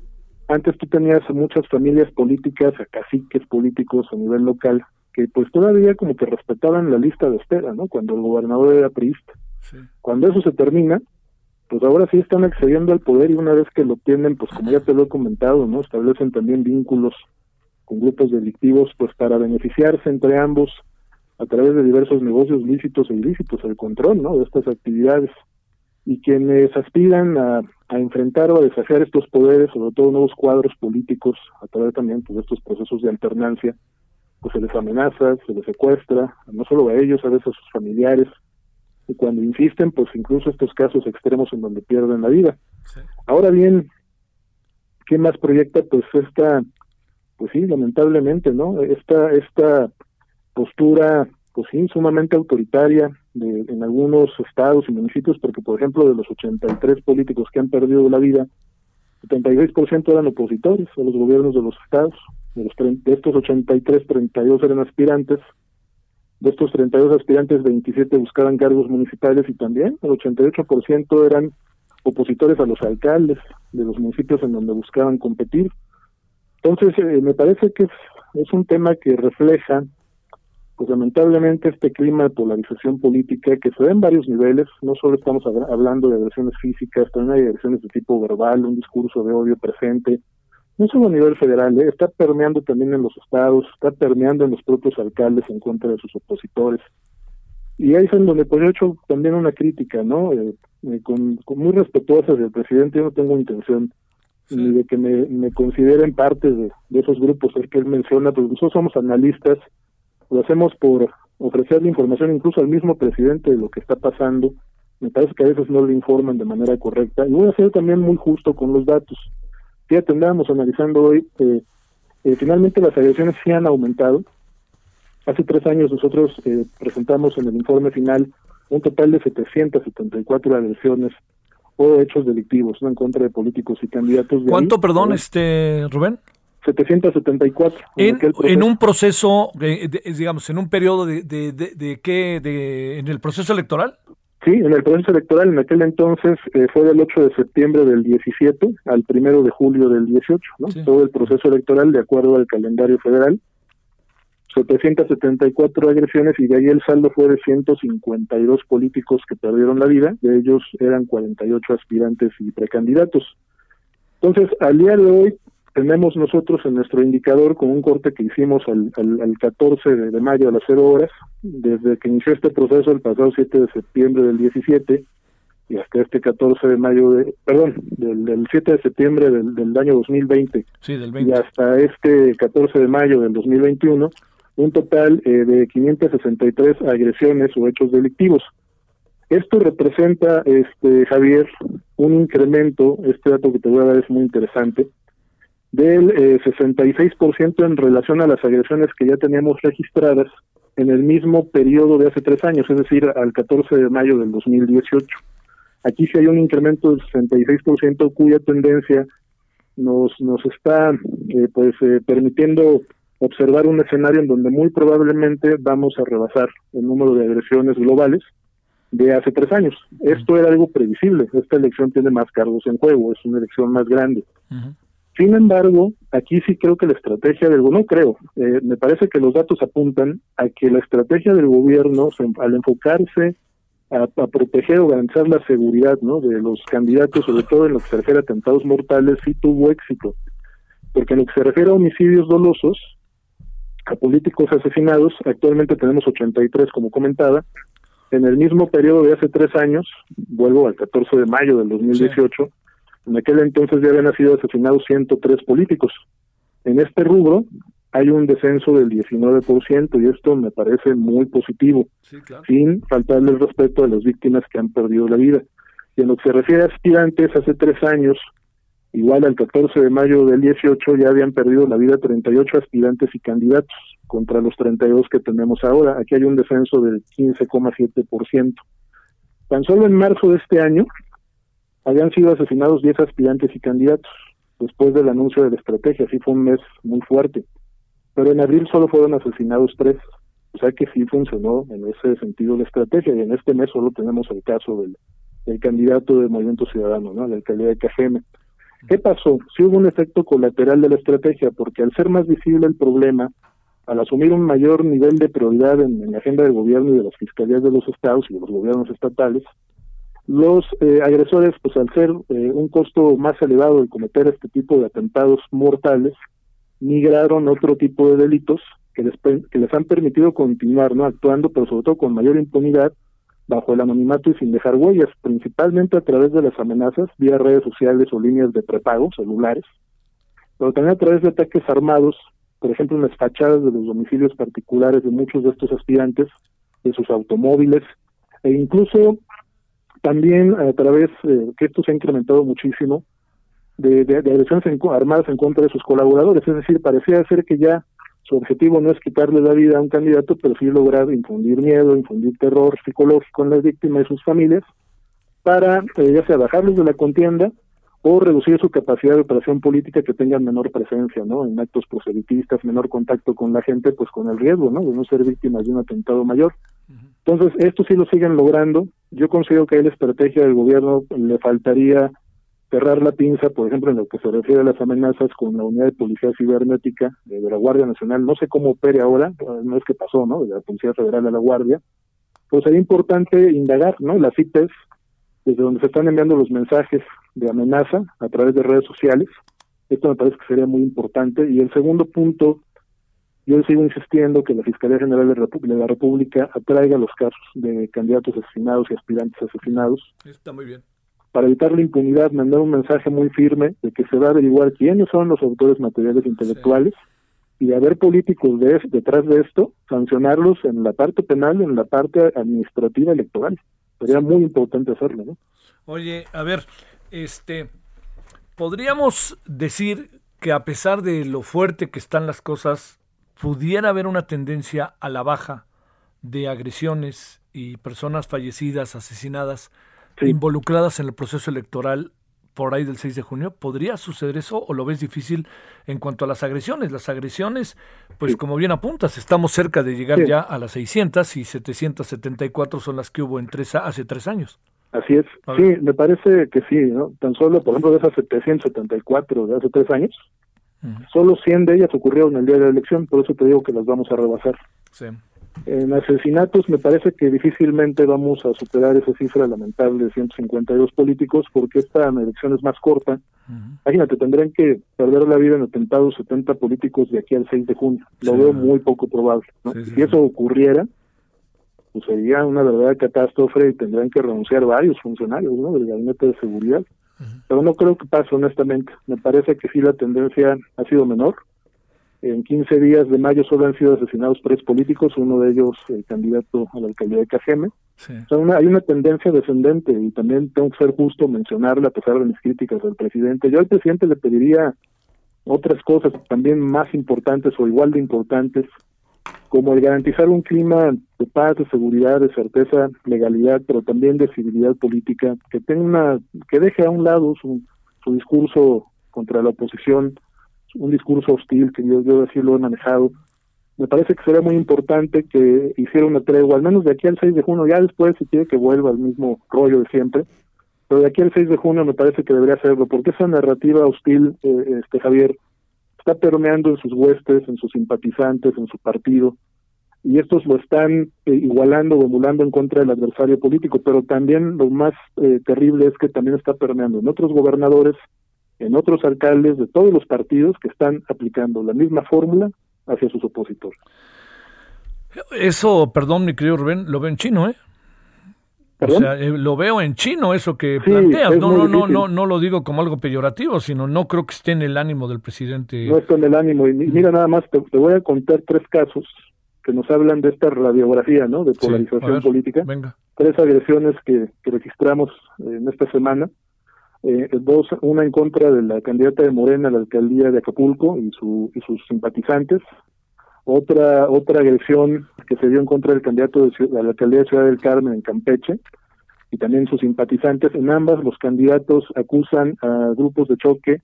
antes tú tenías muchas familias políticas, a caciques políticos a nivel local, que pues todavía como que respetaban la lista de espera, ¿no? Cuando el gobernador era priista. Cuando eso se termina, pues ahora sí están accediendo al poder y una vez que lo tienen, pues como ya te lo he comentado, ¿no? Establecen también vínculos con grupos delictivos, pues para beneficiarse entre ambos a través de diversos negocios lícitos e ilícitos, el control, ¿no? De estas actividades. Y quienes aspiran a, a enfrentar o a desafiar estos poderes, sobre todo nuevos cuadros políticos, a través también pues, de estos procesos de alternancia, pues se les amenaza, se les secuestra, no solo a ellos, a veces a sus familiares, y cuando insisten, pues incluso estos casos extremos en donde pierden la vida. Ahora bien, ¿qué más proyecta? Pues esta, pues sí, lamentablemente, ¿no? Esta, esta postura, pues sí, sumamente autoritaria de, en algunos estados y municipios, porque por ejemplo de los 83 políticos que han perdido la vida, 76% eran opositores a los gobiernos de los estados, de, los, de estos 83, 32 eran aspirantes, De estos 32 aspirantes, 27 buscaban cargos municipales y también el 88% eran opositores a los alcaldes de los municipios en donde buscaban competir. Entonces, eh, me parece que es, es un tema que refleja pues lamentablemente este clima de polarización política que se da en varios niveles, no solo estamos hablando de agresiones físicas, también hay agresiones de tipo verbal, un discurso de odio presente, no solo a nivel federal, ¿eh? está permeando también en los estados, está permeando en los propios alcaldes en contra de sus opositores. Y ahí es en donde pues yo he hecho también una crítica, ¿no? Eh, eh, con, muy respetuosa del presidente, yo no tengo intención ni de que me, me consideren parte de, de esos grupos que él menciona, pues nosotros somos analistas, lo hacemos por ofrecerle información incluso al mismo presidente de lo que está pasando. Me parece que a veces no le informan de manera correcta. Y voy a ser también muy justo con los datos. Fíjate, andábamos analizando hoy, eh, eh, finalmente las agresiones sí han aumentado. Hace tres años nosotros eh, presentamos en el informe final un total de 774 agresiones o hechos delictivos ¿no? en contra de políticos y candidatos. ¿Cuánto, perdón, este Rubén? 774. En, en, un proceso, digamos, en un periodo de, de, de, qué, de, en el proceso electoral. Sí, en el proceso electoral en aquel entonces eh, fue del 8 de septiembre del 17 al 1 de julio del 18, ¿no? Todo el proceso electoral de acuerdo al calendario federal. 774 agresiones y de ahí el saldo fue de 152 políticos que perdieron la vida, de ellos eran 48 aspirantes y precandidatos. Entonces, al día de hoy tenemos nosotros en nuestro indicador con un corte que hicimos al, al, 14 de, mayo a las 0 horas, desde que inició este proceso el pasado 7 de septiembre del 17 y hasta este 14 de mayo, de, perdón, del, 7 de septiembre del, del año 2020 sí, del y hasta este 14 de mayo del 2021, un total eh, de 563 agresiones o hechos delictivos. Esto representa, este Javier, un incremento, este dato que te voy a dar es muy interesante, del eh, 66% en relación a las agresiones que ya teníamos registradas en el mismo periodo de hace tres años, es decir, al 14 de mayo del 2018. Aquí sí hay un incremento del 66% cuya tendencia nos, nos está eh, pues eh, permitiendo observar un escenario en donde muy probablemente vamos a rebasar el número de agresiones globales de hace tres años. Esto era algo previsible. Esta elección tiene más cargos en juego, es una elección más grande. Sin embargo, aquí sí creo que la estrategia del no creo, eh, me parece que los datos apuntan a que la estrategia del gobierno, al enfocarse a, proteger o garantizar la seguridad ¿no? de los candidatos, sobre todo en lo que se refiere a atentados mortales, sí tuvo éxito. Porque en lo que se refiere a homicidios dolosos, a políticos asesinados, actualmente tenemos 83, como comentaba. En el mismo periodo de hace tres años, vuelvo al 14 de mayo del 2018, en aquel entonces ya habían sido asesinados 103 políticos. En este rubro hay un descenso del 19% y esto me parece muy positivo, sin faltarle el respeto a las víctimas que han perdido la vida. Y en lo que se refiere a aspirantes, hace tres años, igual al 14 de mayo del 18, ya habían perdido la vida 38 aspirantes y candidatos contra los 32 que tenemos ahora. Aquí hay un descenso del 15,7%. Tan solo en marzo de este año, habían sido asesinados 10 aspirantes y candidatos después del anuncio de la estrategia, así fue un mes muy fuerte. Pero en abril solo fueron asesinados tres, o sea que sí funcionó en ese sentido la estrategia y en este mes solo tenemos el caso del, candidato del Movimiento Ciudadano, ¿no? la alcaldía de Cajeme. ¿Qué pasó? Sí hubo un efecto colateral de la estrategia, porque al ser más visible el problema, al asumir un mayor nivel de prioridad en, en la agenda del gobierno y de las fiscalías de los estados y de los gobiernos estatales, los eh, agresores, pues al ser eh, un costo más elevado de cometer este tipo de atentados mortales, migraron a otro tipo de delitos que les, que les han permitido continuar no actuando, pero sobre todo con mayor impunidad, bajo el anonimato y sin dejar huellas, principalmente a través de las amenazas vía redes sociales o líneas de prepago celulares, pero también a través de ataques armados, por ejemplo en las fachadas de los domicilios particulares de muchos de estos aspirantes, de sus automóviles, e incluso también a través, eh, que esto se ha incrementado muchísimo, de, de, agresiones armadas en contra de sus colaboradores. Es decir, parecía ser que ya su objetivo no es quitarle la vida a un candidato, pero sí lograr infundir miedo, infundir terror psicológico en las víctimas y sus familias, para eh, ya sea bajarlos de la contienda o reducir su capacidad de operación política que tengan menor presencia, ¿no? En actos proselitistas, menor contacto con la gente, pues con el riesgo, ¿no? De no ser víctimas de un atentado mayor. Entonces, esto sí lo siguen logrando. Yo considero que a la estrategia del gobierno le faltaría cerrar la pinza, por ejemplo, en lo que se refiere a las amenazas con la unidad de policía cibernética de, la Guardia Nacional. No sé cómo opere ahora, no es que pasó, ¿no? De la Policía Federal a la Guardia. Pues sería importante indagar, ¿no? Las IPs, desde donde se están enviando los mensajes de amenaza a través de redes sociales. Esto me parece que sería muy importante. Y el segundo punto yo sigo insistiendo que la Fiscalía General de, la República atraiga los casos de candidatos asesinados y aspirantes asesinados. Está muy bien. Para evitar la impunidad, mandar un mensaje muy firme de que se va a averiguar quiénes son los autores materiales intelectuales y de haber políticos de, detrás de esto, sancionarlos en la parte penal y en la parte administrativa electoral. Sería muy importante hacerlo, ¿no? Oye, a ver, este, podríamos decir que a pesar de lo fuerte que están las cosas, pudiera haber una tendencia a la baja de agresiones y personas fallecidas, asesinadas, involucradas en el proceso electoral por ahí del 6 de junio. ¿Podría suceder eso o lo ves difícil en cuanto a las agresiones? Las agresiones, pues como bien apuntas, estamos cerca de llegar ya a las 600 y 774 son las que hubo en tres, hace tres años. Así es. Sí, me parece que sí, ¿no? Tan solo, por ejemplo, de esas 774 de hace tres años, Solo 100 de ellas ocurrieron el día de la elección, por eso te digo que las vamos a rebasar. En asesinatos me parece que difícilmente vamos a superar esa cifra lamentable de 152 políticos porque esta elección es más corta. Imagínate, tendrían que perder la vida en atentados 70 políticos de aquí al 6 de junio. Lo veo muy poco probable. si eso ocurriera, pues sería una verdadera catástrofe y tendrían que renunciar varios funcionarios ¿no? del gabinete de seguridad. Pero no creo que pase, honestamente. Me parece que sí la tendencia ha sido menor. En 15 días de mayo solo han sido asesinados tres políticos, uno de ellos el candidato a la alcaldía de Cajeme. hay una tendencia descendente y también tengo que ser justo mencionarla a pesar de mis críticas al presidente. Yo al presidente le pediría otras cosas también más importantes o igual de importantes como el garantizar un clima de paz, de seguridad, de certeza, legalidad, pero también de civilidad política, que tenga una, que deje a un lado su, su discurso contra la oposición, un discurso hostil que yo, yo así lo he manejado. Me parece que sería muy importante que hiciera una tregua, al menos de aquí al 6 de junio, ya después si quiere que vuelva al mismo rollo de siempre, pero de aquí al 6 de junio me parece que debería hacerlo, porque esa narrativa hostil, eh, este Javier, está permeando en sus huestes, en sus simpatizantes, en su partido, y estos lo están eh, igualando o emulando en contra del adversario político, pero también lo más eh, terrible es que también está permeando en otros gobernadores, en otros alcaldes de todos los partidos que están aplicando la misma fórmula hacia sus opositores. Eso, perdón, mi querido Rubén, lo ven en chino, ¿eh? O sea, eh, lo veo en chino eso que planteas. No, no, no, no, no lo digo como algo peyorativo, sino no creo que esté en el ánimo del presidente. No está en el ánimo. Y mira, nada más te, voy a contar tres casos que nos hablan de esta radiografía, ¿no? De polarización política. Venga. Tres agresiones que, registramos en esta semana. Eh, dos, una en contra de la candidata de Morena a la alcaldía de Acapulco y, su, y sus simpatizantes, otra otra agresión que se dio en contra del candidato de, la alcaldía de Ciudad del Carmen en Campeche y también sus simpatizantes. En ambas los candidatos acusan a grupos de choque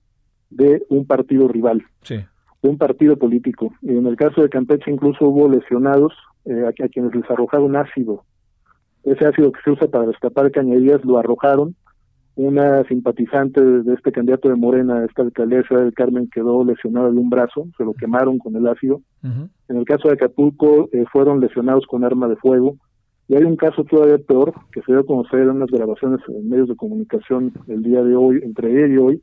de un partido rival, de un partido político. Y en el caso de Campeche incluso hubo lesionados eh, a, quienes les arrojaron ácido. Ese ácido que se usa para destapar cañerías lo arrojaron una simpatizante de este candidato de Morena, esta alcaldía del Carmen, quedó lesionada de un brazo, se lo quemaron con el ácido. En el caso de Acapulco, eh, fueron lesionados con arma de fuego. Y hay un caso todavía peor, que se dio a conocer en unas grabaciones en medios de comunicación el día de hoy, entre ayer y hoy,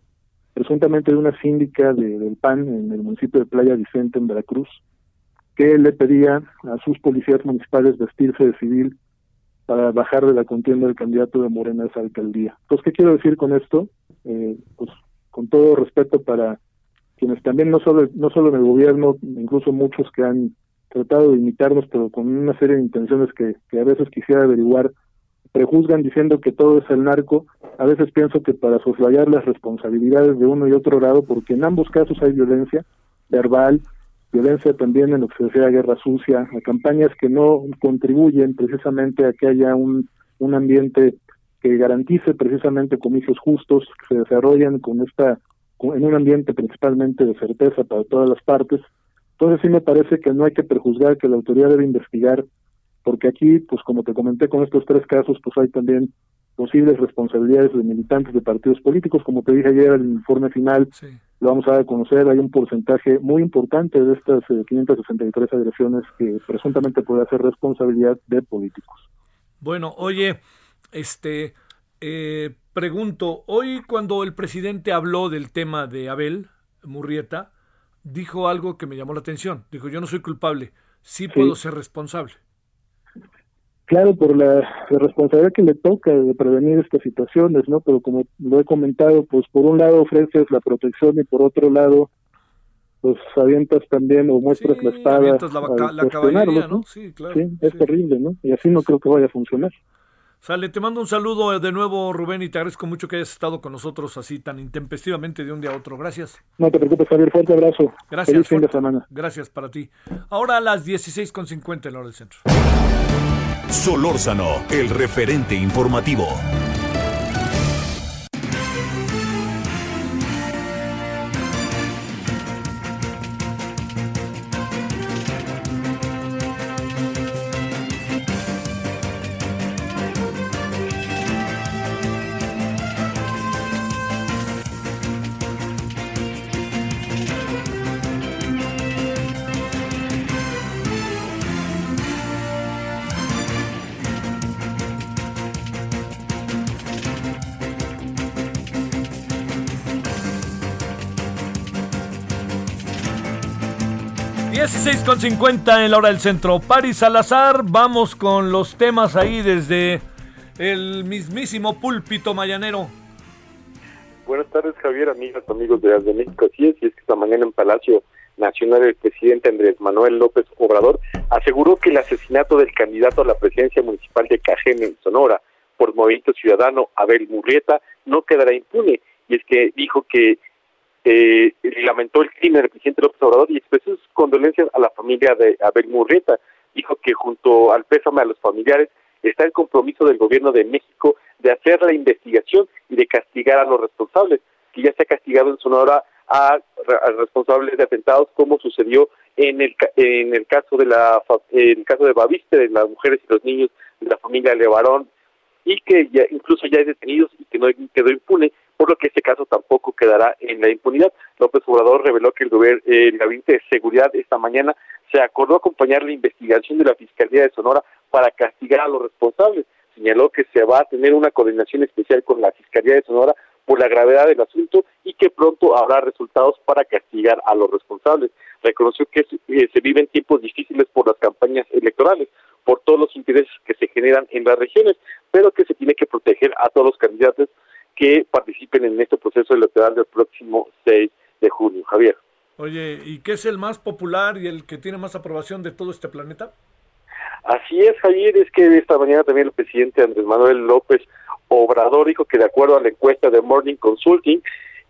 presuntamente de una síndica del PAN en el municipio de Playa Vicente, en Veracruz, que le pedía a sus policías municipales vestirse de civil para bajar de la contienda del candidato de Morena a esa alcaldía. Entonces, ¿qué quiero decir con esto? Eh, pues con todo respeto para quienes también no solo no solo en el gobierno, incluso muchos que han tratado de imitarnos, pero con una serie de intenciones que, que a veces quisiera averiguar, prejuzgan diciendo que todo es el narco. A veces pienso que para soslayar las responsabilidades de uno y otro lado, porque en ambos casos hay violencia verbal, violencia también en lo que se refiere guerra sucia, a campañas que no contribuyen precisamente a que haya un, un ambiente que garantice precisamente comicios justos que se desarrollen con esta en un ambiente principalmente de certeza para todas las partes. Entonces sí me parece que no hay que prejuzgar que la autoridad debe investigar, porque aquí, pues como te comenté con estos tres casos, pues hay también posibles responsabilidades de militantes de partidos políticos. Como te dije ayer, el informe final lo vamos a dar a conocer. Hay un porcentaje muy importante de estas 563 eh, agresiones que presuntamente puede ser responsabilidad de políticos. Bueno, oye, este, eh, pregunto, hoy cuando el presidente habló del tema de Abel Murrieta, dijo algo que me llamó la atención. Dijo, yo no soy culpable, sí puedo ser responsable. Claro, por la, responsabilidad que le toca de prevenir estas situaciones, ¿no? Pero como lo he comentado, pues por un lado ofreces la protección y por otro lado, pues avientas también o muestras la espada. La, caballería, ¿no? Sí, claro. Sí, es terrible, ¿no? Y así no creo que vaya a funcionar. Sale, te mando un saludo de nuevo, Rubén, y te agradezco mucho que hayas estado con nosotros así tan intempestivamente de un día a otro. Gracias. No te preocupes, Javier. Fuerte abrazo. Gracias. Feliz fin de semana. Gracias para ti. Ahora a las 16.50 en la hora del centro. Solórzano, el referente informativo. 16.50 en la hora del centro. Paris Salazar, vamos con los temas ahí desde el mismísimo púlpito mayanero. Buenas tardes, Javier, amigas, amigos de, de México. Así es, y es que esta mañana en Palacio Nacional el presidente Andrés Manuel López Obrador aseguró que el asesinato del candidato a la presidencia municipal de Cajeme, en Sonora, por Movimiento Ciudadano, Abel Murrieta, no quedará impune. Y es que dijo que eh, lamentó el crimen del presidente López Obrador y expresó sus condolencias a la familia de Abel Murrieta. Dijo que junto al pésame a los familiares está el compromiso del gobierno de México de hacer la investigación y de castigar a los responsables, que ya se ha castigado en Sonora a, a responsables de atentados como sucedió en el en el caso de la en el caso de Baviste de las mujeres y los niños de la familia Levarón y que ya incluso ya hay detenidos y que no quedó impune por lo que este caso tampoco quedará en la impunidad. López Obrador reveló que el, el Gabinete de Seguridad esta mañana se acordó acompañar la investigación de la Fiscalía de Sonora para castigar a los responsables. Señaló que se va a tener una coordinación especial con la Fiscalía de Sonora por la gravedad del asunto y que pronto habrá resultados para castigar a los responsables. Reconoció que eh, se viven tiempos difíciles por las campañas electorales, por todos los intereses que se generan en las regiones, pero que se tiene que proteger a todos los candidatos que participen en este proceso electoral del próximo 6 de junio. Javier. Oye, ¿y qué es el más popular y el que tiene más aprobación de todo este planeta? Así es, Javier, es que esta mañana también el presidente Andrés Manuel López Obrador dijo que de acuerdo a la encuesta de Morning Consulting,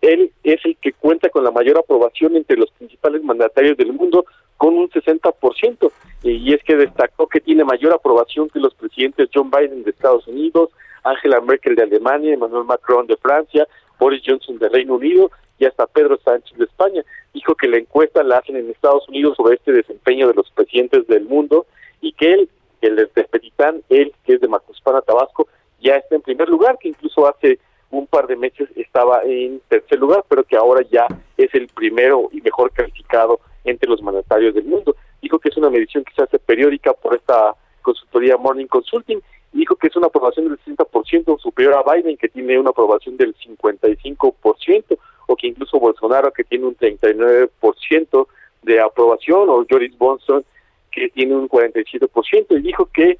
él es el que cuenta con la mayor aprobación entre los principales mandatarios del mundo, con un 60%, y es que destacó que tiene mayor aprobación que los presidentes John Biden de Estados Unidos, Angela Merkel de Alemania, Emmanuel Macron de Francia, Boris Johnson de Reino Unido y hasta Pedro Sánchez de España. Dijo que la encuesta la hacen en Estados Unidos sobre este desempeño de los presidentes del mundo y que él, el de Petitán, él que es de Macuspana, Tabasco, ya está en primer lugar, que incluso hace un par de meses estaba en tercer lugar, pero que ahora ya es el primero y mejor calificado entre los mandatarios del mundo. Dijo que es una medición que se hace periódica por esta consultoría Morning Consulting dijo que es una aprobación del 60% superior a Biden, que tiene una aprobación del 55%, o que incluso Bolsonaro, que tiene un 39% de aprobación, o Joris Bonson, que tiene un 47%, y dijo que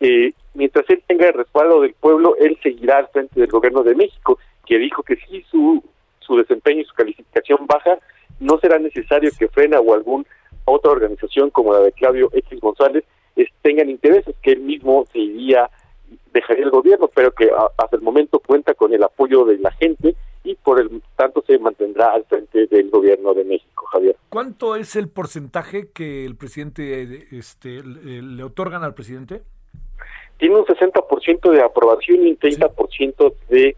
eh, mientras él tenga el respaldo del pueblo, él seguirá al frente del gobierno de México, que dijo que si su, su desempeño y su calificación baja, no será necesario que Frena o algún otra organización como la de Claudio X González tengan intereses, que él mismo se iría, dejaría el gobierno, pero que hasta el momento cuenta con el apoyo de la gente y por el tanto se mantendrá al frente del gobierno de México, Javier. ¿Cuánto es el porcentaje que el presidente este, le, otorgan al presidente? Tiene un 60% 70% de aprobación y un 30% de,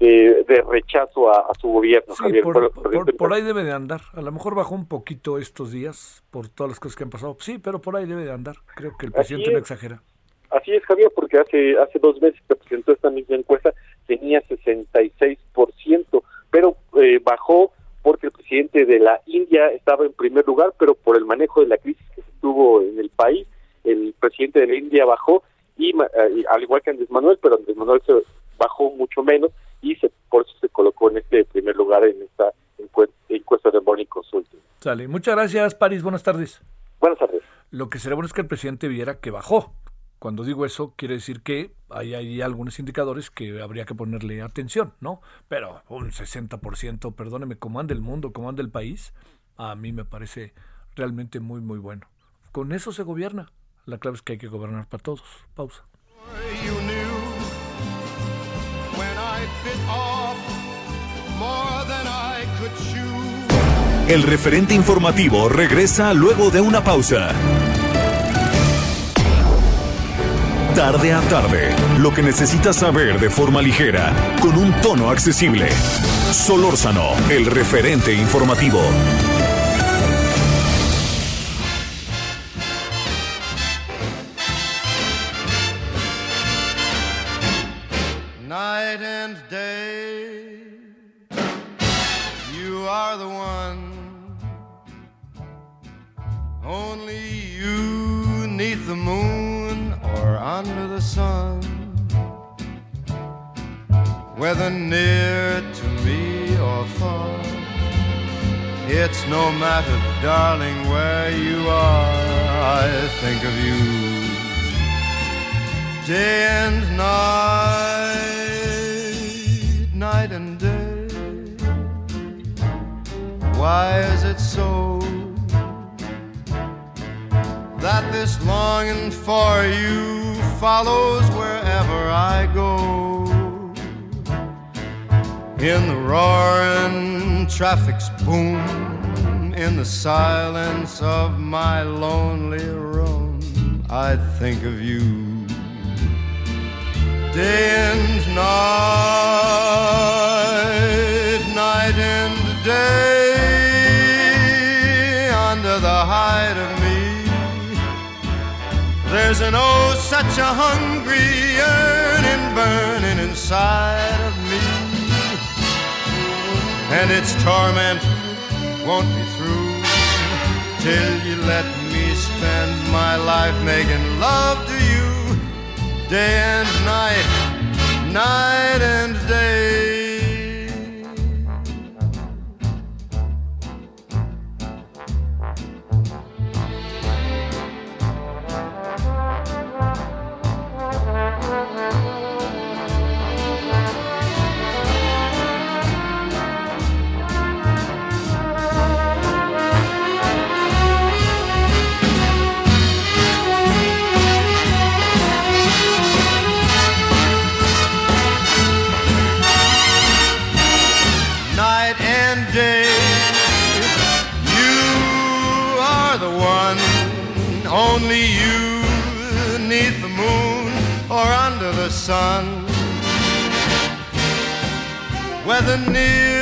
de, de rechazo a, a su gobierno, Sí, Javier. por, Por- por- por- por ahí debe de andar. A lo mejor bajó un poquito estos días por todas las cosas que han pasado. Sí, pero por ahí debe de andar. Creo que el presidente no exagera. Así es, Javier, porque hace hace dos meses que presentó esta misma encuesta tenía 66%, pero eh, bajó porque el presidente de la India estaba en primer lugar, pero por el manejo de la crisis que se tuvo en el país, el presidente de la India bajó, y eh, al igual que Andrés Manuel, pero Andrés Manuel se bajó mucho menos y se, por eso se colocó en este primer lugar en esta encue- encuesta de Morning Consulting. Sale. Muchas gracias, París. Buenas tardes. Buenas tardes. Lo que sería bueno es que el presidente viera que bajó. Cuando digo eso, quiere decir que hay, hay algunos indicadores que habría que ponerle atención, ¿no? Pero un 60%, perdóneme, como anda el mundo, como anda el país, a mí me parece realmente muy, muy bueno. Con eso se gobierna. La clave es que hay que gobernar para todos. Pausa. El referente informativo regresa luego de una pausa. Tarde a tarde, lo que necesitas saber de forma ligera, con un tono accesible. Solórzano, el referente informativo. Darling, where you are. I think of you day and night, night and day. Why is it so that this longing for you follows wherever I go? In the roaring traffic's boom, in the silence of my lonely room, I think of you day and night, night and day, under the hide of me. There's an oh, such a hungry yearning burning inside of me, and its torment won't be till you let me spend my life making love to you day and night, night and day.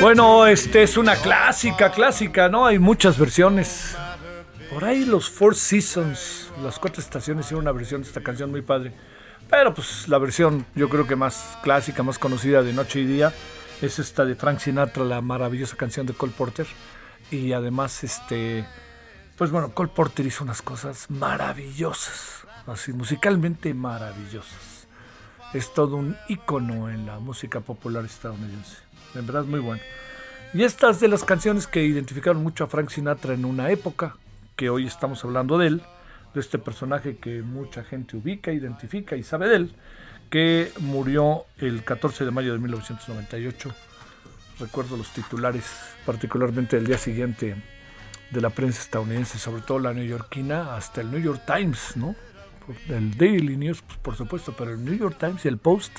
Bueno, este es una clásica, clásica, ¿no? Hay muchas versiones. Por ahí los Four Seasons, las cuatro estaciones hicieron una versión de esta canción muy padre. Pero pues la versión yo creo que más clásica, más conocida de Noche y Día es esta de Frank Sinatra, la maravillosa canción de Cole Porter. Y además, este, pues bueno, Cole Porter hizo unas cosas maravillosas, así musicalmente maravillosas. Es todo un ícono en la música popular estadounidense. En verdad muy bueno. Y estas de las canciones que identificaron mucho a Frank Sinatra en una época, que hoy estamos hablando de él, de este personaje que mucha gente ubica, identifica y sabe de él, que murió el 14 de mayo de 1998. Recuerdo los titulares, particularmente del día siguiente de la prensa estadounidense, sobre todo la neoyorquina, hasta el New York Times, ¿no? El Daily News, pues, por supuesto, pero el New York Times y el Post,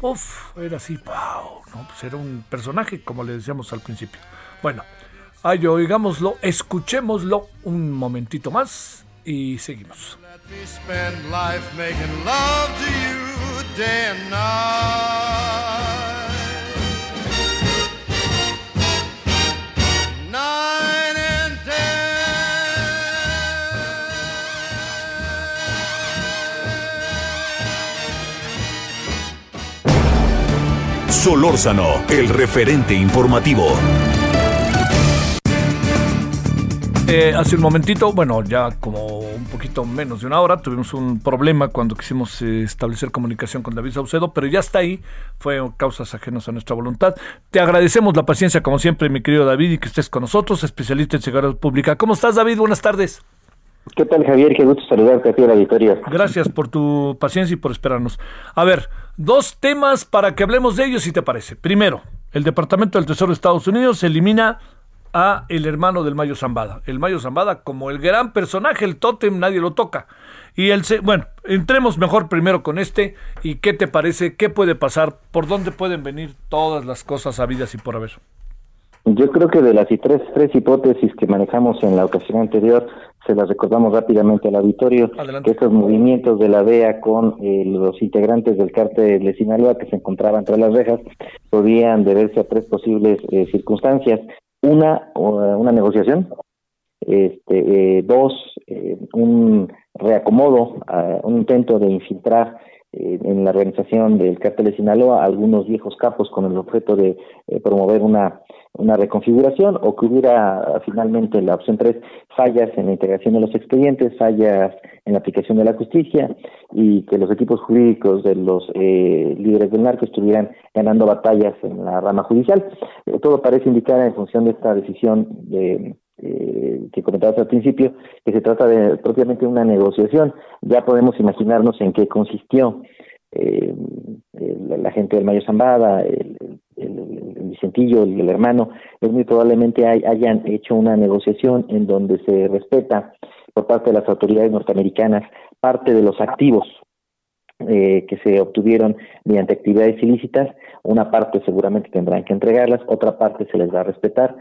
uf, era así, wow, ¿no? Pues era un personaje, como le decíamos al principio. Bueno, ay, oigámoslo, escuchémoslo un momentito más y seguimos. Let me spend life making love to you day. Solórzano, el referente informativo. Eh, hace un momentito, bueno, ya como un poquito menos de una hora, tuvimos un problema cuando quisimos eh, establecer comunicación con David Saucedo, pero ya está ahí, fue causas ajenas a nuestra voluntad. Te agradecemos la paciencia, como siempre, mi querido David, y que estés con nosotros, especialista en seguridad pública. ¿Cómo estás, David? Buenas tardes. ¿Qué tal, Javier? Qué gusto saludarte a ti, la Victoria. Gracias por tu paciencia y por esperarnos. A ver, dos temas para que hablemos de ellos, si te parece. Primero, el Departamento del Tesoro de Estados Unidos elimina a el hermano del Mayo Zambada. El Mayo Zambada como el gran personaje, el tótem, nadie lo toca. Y el bueno, entremos mejor primero con este y qué te parece, qué puede pasar, por dónde pueden venir todas las cosas habidas y por haber. Yo creo que de las tres, tres hipótesis que manejamos en la ocasión anterior, se las recordamos rápidamente al auditorio, Adelante. que estos movimientos de la DEA con eh, los integrantes del cártel de Sinaloa que se encontraban tras las rejas podían deberse a tres posibles eh, circunstancias. Una, eh, una negociación, este, eh, dos, eh, un reacomodo, ah, un intento de infiltrar eh, en la organización del cártel de Sinaloa algunos viejos capos con el objeto de eh, promover una, una reconfiguración o que hubiera ah, finalmente la opción tres fallas en la integración de los expedientes, fallas en la aplicación de la justicia y que los equipos jurídicos de los eh, líderes del narco estuvieran ganando batallas en la rama judicial. Eh, todo parece indicar en función de esta decisión de eh, que comentabas al principio, que se trata de propiamente una negociación. Ya podemos imaginarnos en qué consistió eh, la gente del Mayo Zambada, el, el, el- el Vicentillo, el, hermano, es muy probablemente hay- hayan hecho una negociación en donde se respeta por parte de las autoridades norteamericanas parte de los activos eh, que se obtuvieron mediante actividades ilícitas, una parte seguramente tendrán que entregarlas, otra parte se les va a respetar,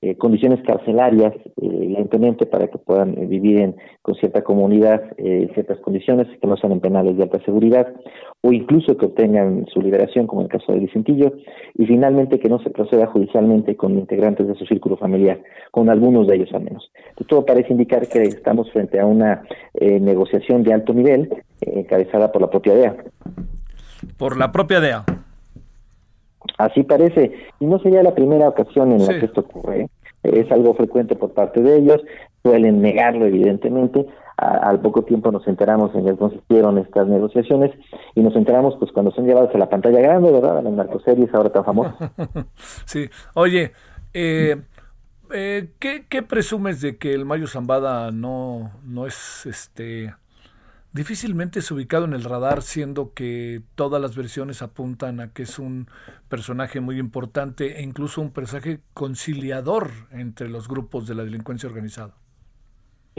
eh, condiciones carcelarias, eh, evidentemente, para que puedan eh, vivir en, con cierta comunidad, eh, ciertas condiciones que no sean en penales de alta seguridad, o incluso que obtengan su liberación, como en el caso de Vicentillo, y finalmente que no se proceda judicialmente con integrantes de su círculo familiar, con algunos de ellos al menos. Todo parece indicar que estamos frente a una negociación de alto nivel, encabezada por la propia DEA. Por la propia DEA. Así parece, y no sería la primera ocasión en Sí. la que esto ocurre. Es algo frecuente por parte de ellos, suelen negarlo evidentemente. A- al poco tiempo nos enteramos en qué consistieron estas negociaciones y nos enteramos pues cuando son llevados a la pantalla grande, ¿verdad? A las narcoseries ahora tan famosas. Sí. Oye, eh, eh, ¿qué, qué presumes de que el Mayo Zambada no, no es este difícilmente es ubicado en el radar, siendo que todas las versiones apuntan a que es un personaje muy importante e incluso un personaje conciliador entre los grupos de la delincuencia organizada?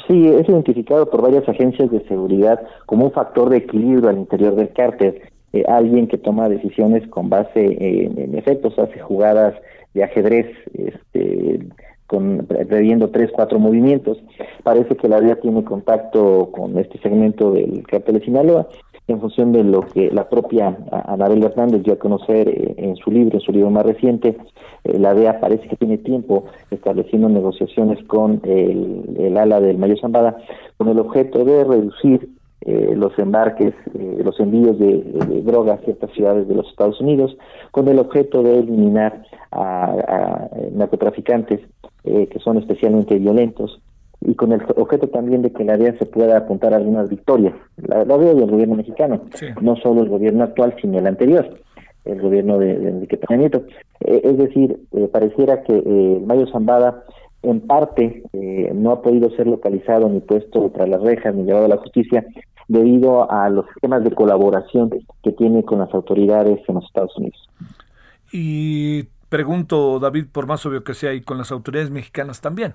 Sí, es identificado por varias agencias de seguridad como un factor de equilibrio al interior del cártel. Eh, alguien que toma decisiones con base en, efectos, hace jugadas de ajedrez, este, con previendo tres, cuatro movimientos. Parece que la DEA tiene contacto con este segmento del cártel de Sinaloa en función de lo que la propia Anabel Hernández dio a conocer eh, en su libro, en su libro más reciente, eh, la DEA parece que tiene tiempo estableciendo negociaciones con el, ala del Mayo Zambada con el objeto de reducir eh, los embarques, eh, los envíos de, de droga a ciertas ciudades de los Estados Unidos, con el objeto de eliminar a narcotraficantes eh, que son especialmente violentos y con el objeto también de que la DEA se pueda apuntar algunas victorias, la, la DEA y el gobierno mexicano, Sí. no solo el gobierno actual, sino el anterior, el gobierno de, de Enrique Peña Nieto. Eh, es decir, eh, pareciera que eh, el Mayo Zambada en parte eh, no ha podido ser localizado ni puesto tras las rejas ni llevado a la justicia debido a los esquemas de colaboración que tiene con las autoridades en los Estados Unidos. Y pregunto, David, por más obvio que sea, y con las autoridades mexicanas también.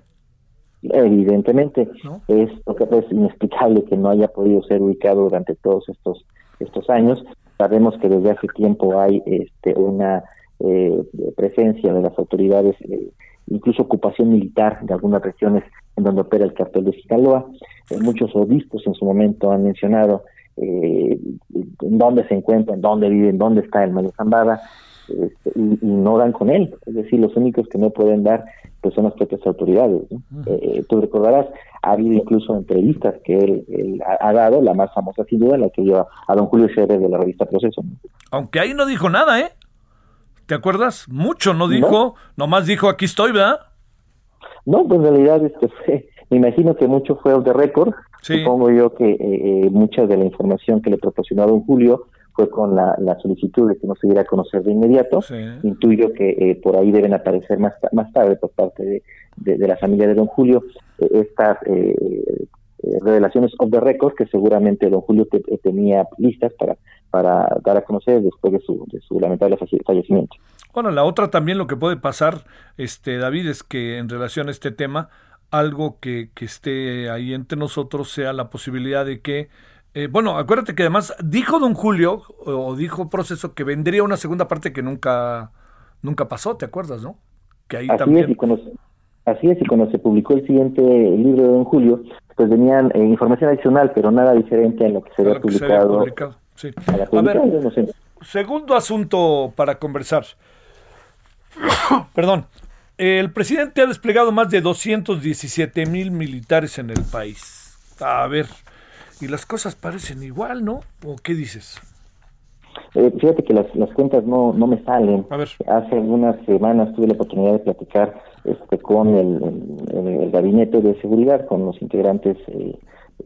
Evidentemente, ¿No? es lo que es inexplicable que no haya podido ser ubicado durante todos estos estos años. Sabemos que desde hace tiempo hay este, una eh, presencia de las autoridades, eh, incluso ocupación militar de algunas regiones en donde opera el cartel de Sinaloa. Eh, muchos obispos en su momento han mencionado eh, en dónde se encuentra, en dónde vive, en dónde está el Zambada, este, y, no dan con él. Es decir, los únicos que no pueden dar pues son las propias autoridades. Eh, tú recordarás, ha habido incluso entrevistas que él, ha, dado, la más famosa sin duda, la que lleva a don Julio Scherer de la revista Proceso. Aunque ahí no dijo nada, ¿eh? ¿Te acuerdas? Mucho no dijo, nomás dijo aquí estoy, ¿verdad? No, pues en realidad este fue, me imagino que mucho fue de récord. Supongo yo que eh, eh, mucha de la información que le proporcionó a don Julio fue con la, solicitud de que no se diera a conocer de inmediato. Intuyo que eh, por ahí deben aparecer más, más tarde por parte de, de, la familia de don Julio estas revelaciones of the record que seguramente don Julio tenía listas para, para dar a conocer después de su, de su lamentable fallecimiento. Bueno, la otra también lo que puede pasar, este David, es que en relación a este tema, algo que, que esté ahí entre nosotros sea la posibilidad de que, eh, bueno, acuérdate que además dijo don Julio, o dijo Proceso, que vendría una segunda parte que nunca, nunca pasó, ¿te acuerdas, no? Que ahí así también... Es, y cuando, así es, y cuando se publicó el siguiente libro de don Julio, pues venían eh, información adicional, pero nada diferente a lo que se había publicado. Sí. A, ver, segundo asunto para conversar. Perdón. El presidente ha desplegado más de 217 mil militares en el país. A ver, y las cosas parecen igual, ¿no? ¿O qué dices? Eh, fíjate que las, cuentas no, no me salen. Hace algunas semanas tuve la oportunidad de platicar este, con el, gabinete de seguridad, con los integrantes eh,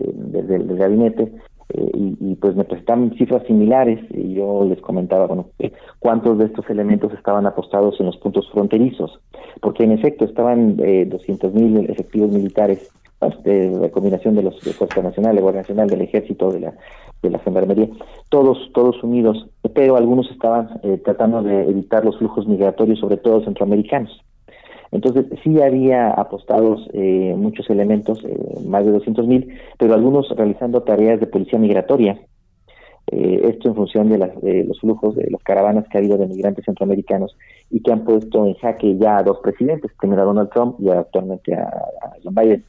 eh, del, gabinete, y, pues me presentaban cifras similares y yo les comentaba, bueno, cuántos de estos elementos estaban apostados en los puntos fronterizos, porque en efecto estaban eh, 200 mil efectivos militares de la combinación de los de Fuerza Nacional, de Guardia Nacional, del Ejército, de la de la Gendarmería, todos todos unidos, pero algunos estaban eh, tratando de evitar los flujos migratorios, sobre todo centroamericanos. Entonces, sí había apostados eh, muchos elementos, eh, más de 200 mil, pero algunos realizando tareas de policía migratoria. Eh, esto en función de, las, de, los flujos de las caravanas que ha habido de migrantes centroamericanos y que han puesto en jaque ya a dos presidentes, primero a Donald Trump y actualmente a, a John Biden.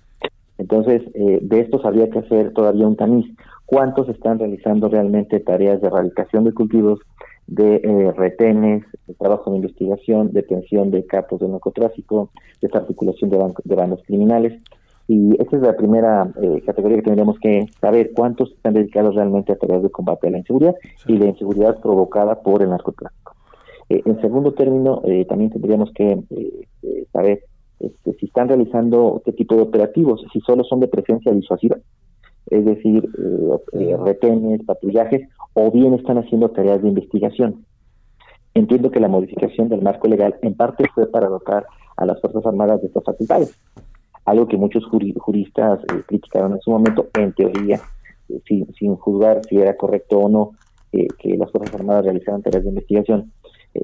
Entonces, de estos habría que hacer todavía un tamiz. ¿Cuántos están realizando realmente tareas de erradicación de cultivos de eh, retenes, de trabajo de investigación, detención de capos de narcotráfico, desarticulación de, de bandos criminales. Y esa es la primera eh, categoría que tendríamos que saber cuántos están dedicados realmente a tareas de combate a la inseguridad y la inseguridad provocada por el narcotráfico. Eh, en segundo término, también tendríamos que saber este, si están realizando qué tipo de operativos, si solo son de presencia disuasiva, es decir, retenes, patrullajes, o bien están haciendo tareas de investigación. Entiendo que la modificación del marco legal en parte fue para dotar a las Fuerzas Armadas de estas facultades, algo que muchos juristas eh, criticaron en su momento, en teoría, eh, sin, juzgar si era correcto o no eh, que las Fuerzas Armadas realizaran tareas de investigación.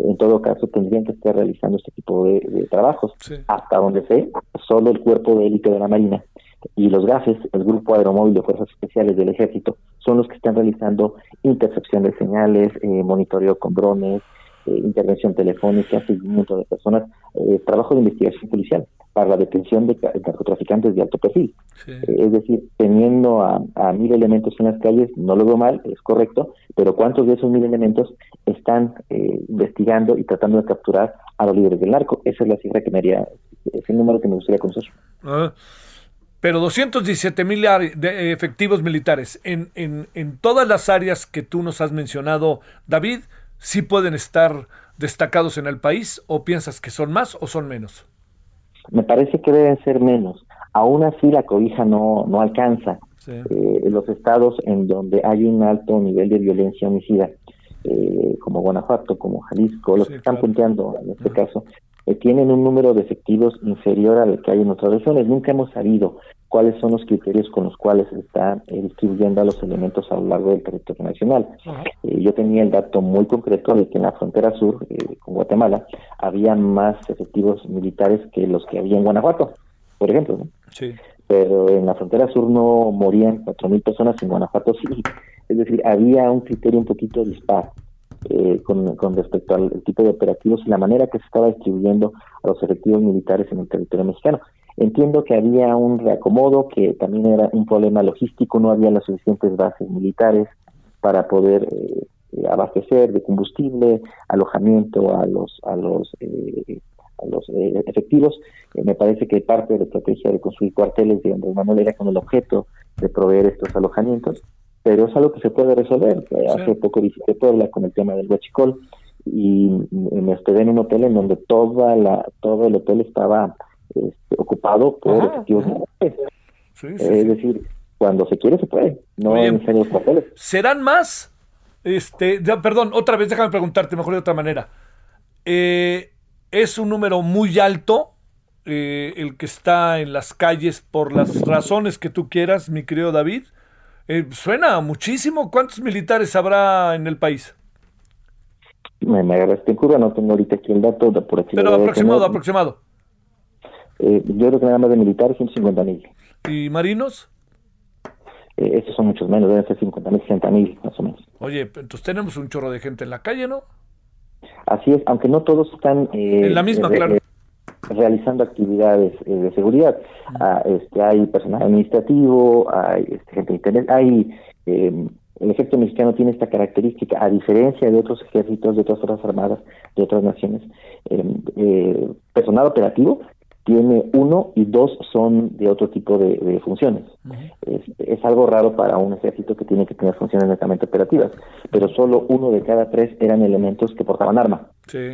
En todo caso, tendrían que estar realizando este tipo de, trabajos. Hasta donde sé, solo el cuerpo de élite de la Marina y los GAFES, el Grupo Aeromóvil de Fuerzas Especiales del Ejército, son los que están realizando intercepción de señales, eh, monitoreo con drones, eh, intervención telefónica, seguimiento de personas, eh, trabajo de investigación policial para la detención de, narcotraficantes de alto perfil. es decir, teniendo a, mil elementos en las calles, no lo veo mal, es correcto, pero ¿cuántos de esos mil elementos están investigando y tratando de capturar a los líderes del narco? Esa es la cifra que me haría, es el número que me gustaría conocer. Ah, pero 217 mil efectivos militares en, en, en todas las áreas que tú nos has mencionado, David, ¿sí pueden estar destacados en el país o piensas que son más o son menos? Me parece que deben ser menos. Aún así la cobija no, no alcanza. Eh, los estados en donde hay un alto nivel de violencia homicida, eh, como Guanajuato, como Jalisco, los que están punteando en este caso, eh, tienen un número de efectivos inferior al que hay en otras regiones. Nunca hemos sabido cuáles son los criterios con los cuales se están eh, distribuyendo a los elementos a lo largo del territorio nacional. Eh, yo tenía el dato muy concreto de que en la frontera sur eh, con Guatemala había más efectivos militares que los que había en Guanajuato, por ejemplo. Sí. Pero en la frontera sur no morían cuatro mil personas, en Guanajuato sí. Es decir, había un criterio un poquito dispar. con, con, respecto al tipo de operativos y la manera que se estaba distribuyendo a los efectivos militares en el territorio mexicano. Entiendo que había un reacomodo, que también era un problema logístico, no había las suficientes bases militares, para poder eh, abastecer de combustible, alojamiento a los a los a los efectivos. me parece que parte de la estrategia de construir cuarteles de Andrés Manuel era con el objeto de proveer estos alojamientos, pero es algo que se puede resolver. Hace poco visité Puebla con el tema del huachicol y me hospedé en un hotel en donde toda la todo el hotel estaba este, ocupado por efectivos es decir, cuando se quiere se puede, no en los papeles. ¿Serán más? Este, perdón, otra vez déjame preguntarte mejor de otra manera. Eh, ¿Es un número muy alto eh, el que está en las calles por las razones que tú quieras, mi querido David? Eh, suena muchísimo. ¿Cuántos militares habrá en el país? Me, me agarraste en curva, no tengo ahorita aquí el dato. Por aquí Pero aproximado, aproximado. Eh, yo creo que nada más de militares, 150 mil. ¿Y marinos? Eh, estos son muchos menos, deben ser 50 mil, 60 mil, más o menos. Oye, entonces tenemos un chorro de gente en la calle, ¿no? Así es, aunque no todos están... Eh, en la misma, claro. realizando actividades de seguridad. Ah, este, hay personal administrativo, hay este, gente de internet, hay... el ejército mexicano tiene esta característica, a diferencia de otros ejércitos, de otras fuerzas armadas, de otras naciones, personal operativo tiene uno y dos son de otro tipo de, funciones. es, algo raro para un ejército que tiene que tener funciones netamente operativas, pero solo uno de cada tres eran elementos que portaban arma. Sí.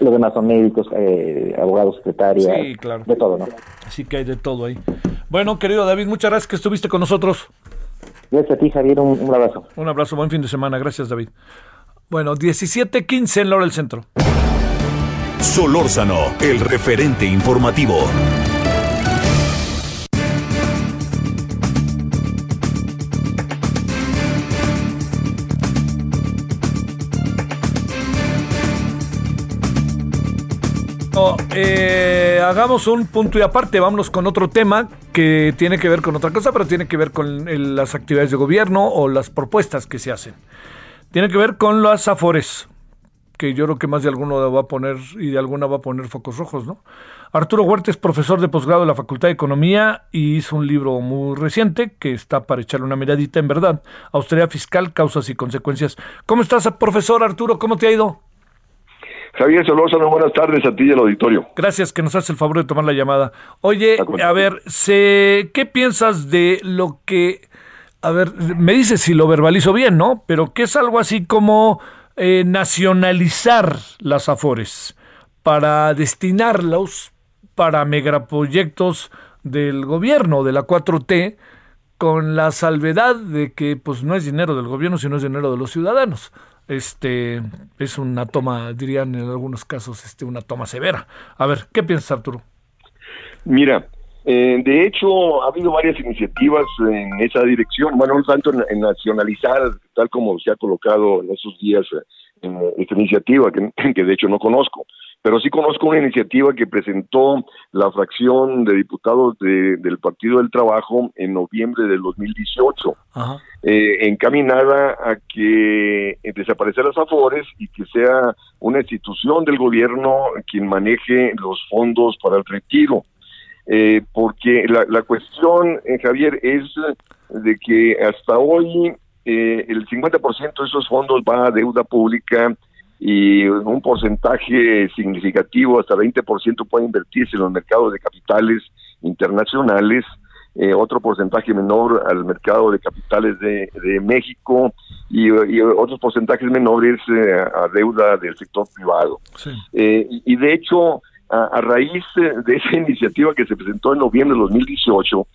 Los demás son médicos, eh, abogados, secretarias, de todo, ¿no? Sí que hay de todo ahí. Bueno, querido David, muchas gracias que estuviste con nosotros. Gracias a ti, Javier, un, un abrazo. Un abrazo, buen fin de semana, gracias David. Bueno, 17.15 en la hora del centro. Solórzano, el referente informativo. Eh, hagamos un punto y aparte, vámonos con otro tema que tiene que ver con otra cosa, pero tiene que ver con las actividades de gobierno o las propuestas que se hacen. Tiene que ver con las afores que yo creo que más de alguno va a poner y de alguna va a poner focos rojos, ¿no? Arturo Huerta es profesor de posgrado de la Facultad de Economía y hizo un libro muy reciente que está para echarle una miradita en verdad. Austeridad fiscal, causas y consecuencias. ¿Cómo estás, profesor Arturo? ¿Cómo te ha ido? Javier Solórzano, buenas tardes a ti y al auditorio. Gracias que nos hace el favor de tomar la llamada. Oye, a ver, ¿qué piensas de lo que... A ver, me dices si lo verbalizo bien, ¿no? Pero que es algo así como eh, nacionalizar las AFORES para destinarlos para megaproyectos del gobierno, de la 4T, con la salvedad de que pues no es dinero del gobierno, sino es dinero de los ciudadanos. Este es una toma, dirían en algunos casos, este, una toma severa. A ver, ¿qué piensas, Arturo? Mira, eh, de hecho, ha habido varias iniciativas en esa dirección, bueno, no tanto en, nacionalizar, tal como se ha colocado en esos días eh, esta iniciativa, que, que, de hecho no conozco, pero sí conozco una iniciativa que presentó la fracción de diputados del Partido del Trabajo en noviembre del 2018, eh, encaminada a que desaparecer las AFORES y que sea una institución del gobierno quien maneje los fondos para el retiro eh, porque la, la cuestión, eh, Javier, es de que hasta hoy eh, el 50% de esos fondos va a deuda pública y un porcentaje significativo, hasta 20% puede invertirse en los mercados de capitales internacionales, eh, otro porcentaje menor al mercado de capitales de, de México y, y, otros porcentajes menores eh, a deuda del sector privado. Eh, y de hecho, a, raíz de esa iniciativa que se presentó en noviembre de 2018,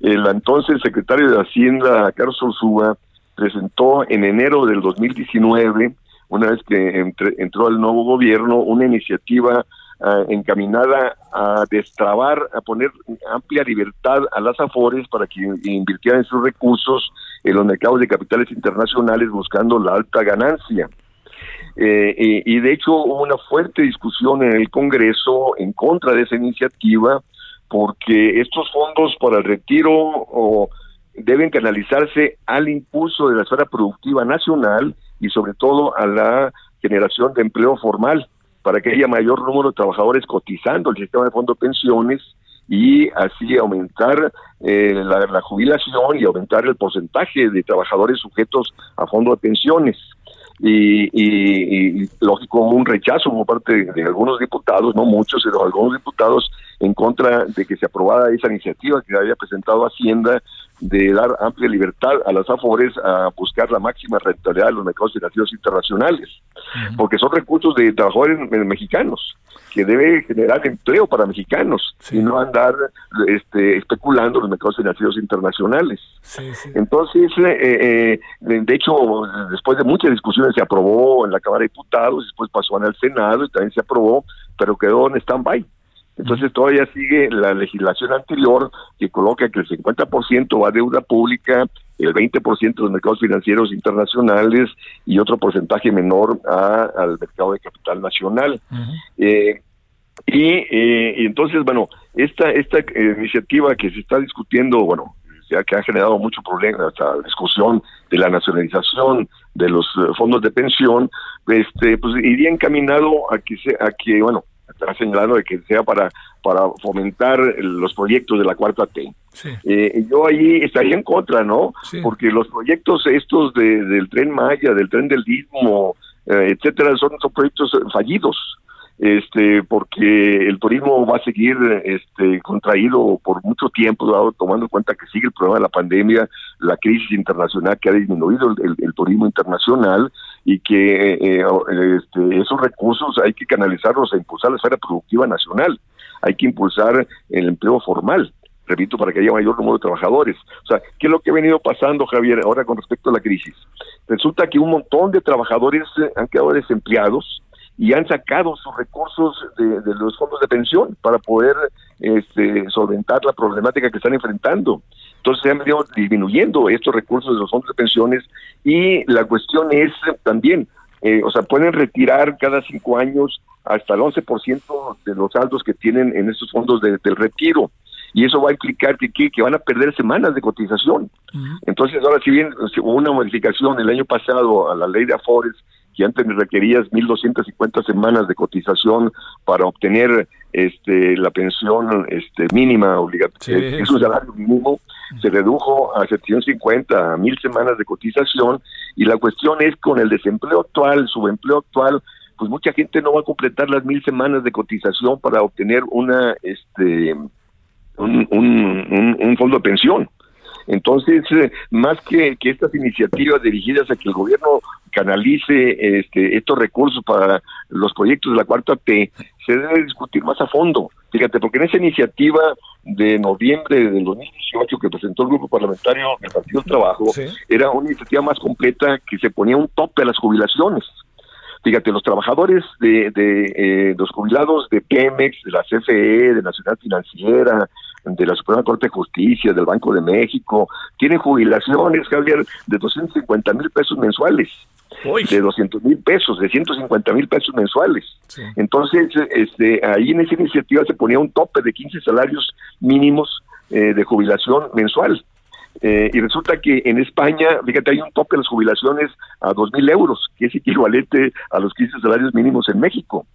el entonces secretario de Hacienda, Carlos Orsúa, presentó en enero del 2019, una vez que entró el nuevo gobierno, una iniciativa ah, encaminada a destrabar, a poner amplia libertad a las AFORES para que invirtieran sus recursos en los mercados de capitales internacionales buscando la alta ganancia. Eh, y, de hecho hubo una fuerte discusión en el Congreso en contra de esa iniciativa porque estos fondos para el retiro o, deben canalizarse al impulso de la esfera productiva nacional y sobre todo a la generación de empleo formal para que haya mayor número de trabajadores cotizando el sistema de fondo de pensiones y así aumentar eh, la, la, jubilación y aumentar el porcentaje de trabajadores sujetos a fondo de pensiones. Y, y, y, lógico un rechazo por parte de, algunos diputados, no muchos, pero algunos diputados en contra de que se aprobara esa iniciativa que había presentado Hacienda de dar amplia libertad a las AFORES a buscar la máxima rentabilidad de los mercados financieros internacionales, porque son recursos de trabajadores mexicanos que debe generar empleo para mexicanos y no andar este, especulando los mercados financieros internacionales. Entonces, eh, eh, de hecho, después de muchas discusiones se aprobó en la Cámara de Diputados, después pasó en el Senado y también se aprobó, pero quedó en stand-by. Entonces todavía sigue la legislación anterior que coloca que el 50% va a deuda pública, el 20% de los mercados financieros internacionales y otro porcentaje menor a, al mercado de capital nacional. eh, y, eh, y, entonces, bueno, esta, esta eh, iniciativa que se está discutiendo, bueno, ya que ha generado mucho problema, esta discusión de la nacionalización de los eh, fondos de pensión, este, pues iría encaminado a que, se, a que bueno, está señalando de que sea para para fomentar los proyectos de la cuarta T. Sí. Eh, yo ahí estaría en contra, ¿no? Sí. Porque los proyectos estos de, del tren Maya, del tren del Istmo, eh, etcétera, son, son proyectos fallidos este porque el turismo va a seguir este contraído por mucho tiempo dado, tomando en cuenta que sigue el problema de la pandemia la crisis internacional que ha disminuido el, el, el turismo internacional y que eh, este, esos recursos hay que canalizarlos a impulsar la esfera productiva nacional hay que impulsar el empleo formal repito, para que haya mayor número de trabajadores. O sea, ¿qué es lo que ha venido pasando, Javier, ahora con respecto a la crisis? Resulta que un montón de trabajadores han quedado desempleados, y han sacado sus recursos de, de, los fondos de pensión para poder este, solventar la problemática que están enfrentando. Entonces se han venido disminuyendo estos recursos de los fondos de pensiones y la cuestión es también, eh, o sea, pueden retirar cada cinco años hasta el 11% de los saldos que tienen en estos fondos de, del retiro y eso va a implicar que, que, van a perder semanas de cotización. Uh -huh. Entonces, ahora si bien hubo una modificación el año pasado a la ley de Afores que antes me requerías 1.250 semanas de cotización para obtener este la pensión este mínima obligatoria, sí, es un salario mínimo, se redujo a 750, a mil semanas de cotización. Y la cuestión es con el desempleo actual, subempleo actual, pues mucha gente no va a completar las mil semanas de cotización para obtener una este un, un, un, un fondo de pensión. Entonces, eh, más que, que, estas iniciativas dirigidas a que el gobierno canalice este, estos recursos para los proyectos de la cuarta T, se debe discutir más a fondo. Fíjate, porque en esa iniciativa de noviembre del 2018 que presentó el grupo parlamentario del Partido del Trabajo, ¿Sí? era una iniciativa más completa que se ponía un tope a las jubilaciones. Fíjate, los trabajadores de, de eh, los jubilados de Pemex, de la CFE, de Nacional Financiera, de la Suprema Corte de Justicia, del Banco de México, tienen jubilaciones, Javier, de 250 mil pesos mensuales. Uy. de 200 mil pesos, de 150 mil pesos mensuales. Sí. Entonces, este, ahí en esa iniciativa se ponía un tope de 15 salarios mínimos eh, de jubilación mensual. Eh, y resulta que en España, fíjate, hay un tope de las jubilaciones a dos mil euros, que es equivalente a los 15 salarios mínimos en México.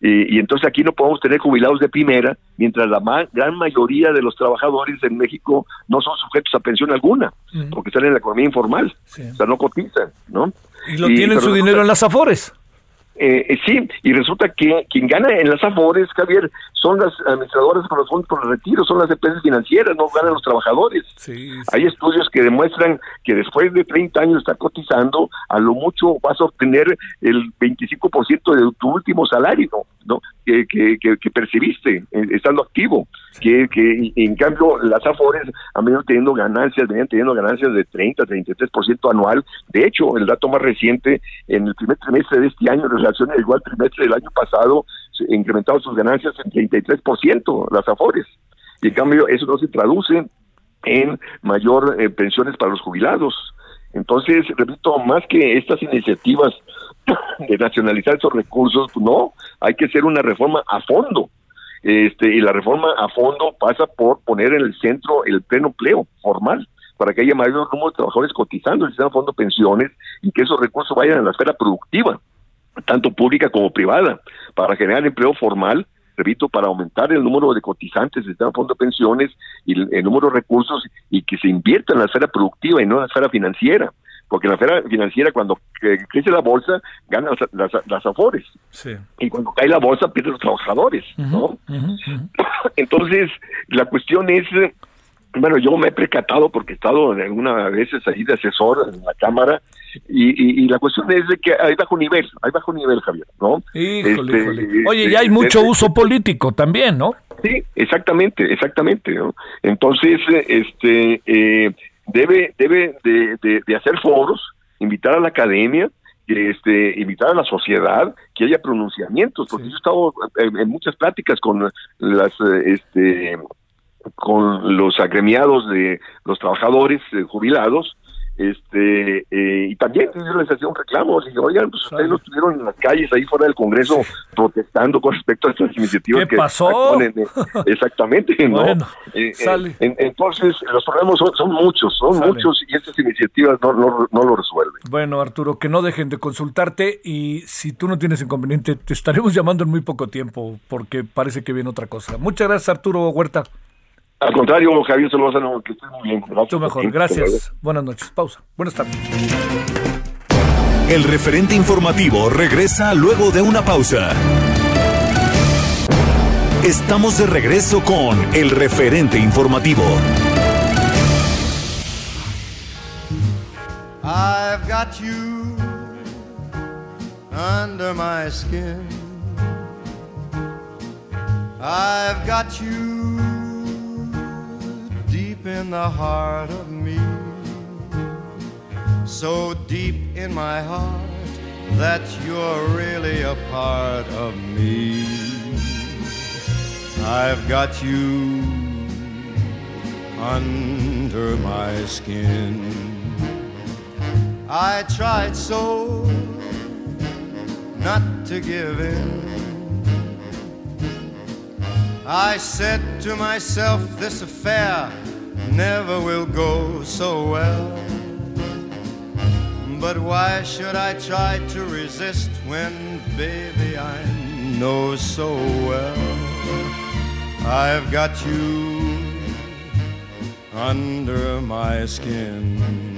Y, y, entonces aquí no podemos tener jubilados de primera, mientras la ma gran mayoría de los trabajadores en México no son sujetos a pensión alguna, uh -huh. porque están en la economía informal, sí. o sea, no cotizan, ¿no? Y lo y, tienen su dinero en las afores. Eh, eh, sí, y resulta que quien gana en las afores, Javier, son las administradoras con los fondos por el retiro, son las empresas financieras, no ganan los trabajadores. Sí, sí. Hay estudios que demuestran que después de 30 años estar cotizando, a lo mucho vas a obtener el 25% de tu último salario, ¿no? Que, que, que, que percibiste eh, estando activo. Que, que en cambio las afores han venido teniendo ganancias, venían teniendo ganancias de 30, 33% anual. De hecho, el dato más reciente, en el primer trimestre de este año, en relación al igual trimestre del año pasado, se incrementaron sus ganancias en 33%, las afores. Y en cambio, eso no se traduce en mayor eh, pensiones para los jubilados. Entonces, repito, más que estas iniciativas de nacionalizar esos recursos, pues no, hay que hacer una reforma a fondo. Este, y la reforma a fondo pasa por poner en el centro el pleno empleo formal para que haya mayor número de trabajadores cotizando el sistema de fondo pensiones y que esos recursos vayan a la esfera productiva, tanto pública como privada, para generar empleo formal repito, para aumentar el número de cotizantes del sistema de fondo pensiones y el, el número de recursos y que se invierta en la esfera productiva y no en la esfera financiera porque en la esfera financiera cuando cre- crece la bolsa ganan las, las, las afores Sí. y cuando cae la bolsa pierden los trabajadores, ¿no? Entonces, la cuestión es, eh, bueno, yo me he percatado porque he estado algunas veces ahí de asesor en la Cámara y, y, y la cuestión es de que hay bajo nivel, hay bajo nivel, Javier, ¿no? Híjole, Este, híjole. Oye, este, ya hay mucho este, uso político también, ¿no? Sí, exactamente, exactamente. ¿no? Entonces, eh, este, eh, debe, debe de, de- de hacer foros, invitar a la academia, este, invitar a la sociedad, que haya pronunciamientos, porque yo he estado en, en muchas pláticas con las, eh, este, con los agremiados de los trabajadores eh, jubilados, este eh, y también les hacía un reclamo, les dije, oigan, pues ustedes no estuvieron en las calles ahí fuera del Congreso protestando con respecto a estas iniciativas ¿Qué que pasó? ponen, eh, exactamente, ¿no? Bueno, Eh, eh, sale. en- entonces, los problemas son, son muchos, son Sale. muchos y estas iniciativas no, no, no lo resuelven. Bueno, Arturo, que no dejen de consultarte y si tú no tienes inconveniente, te estaremos llamando en muy poco tiempo porque parece que viene otra cosa. Muchas gracias, Arturo Huerta. Al contrario, Javier Solórzano, que estés muy bien. Gracias Tú mejor. Gracias. Buenas noches. Pausa. Buenas tardes. El referente informativo regresa luego de una pausa. Estamos de regreso con el referente informativo. I've got you under my skin. I've got you deep in the heart of me. So deep in my heart that you're really a part of me. I've got you under my skin. I tried so not to give in. I said to myself, this affair never will go so well. But why should I try to resist when, baby, I know so well I've got you under my skin?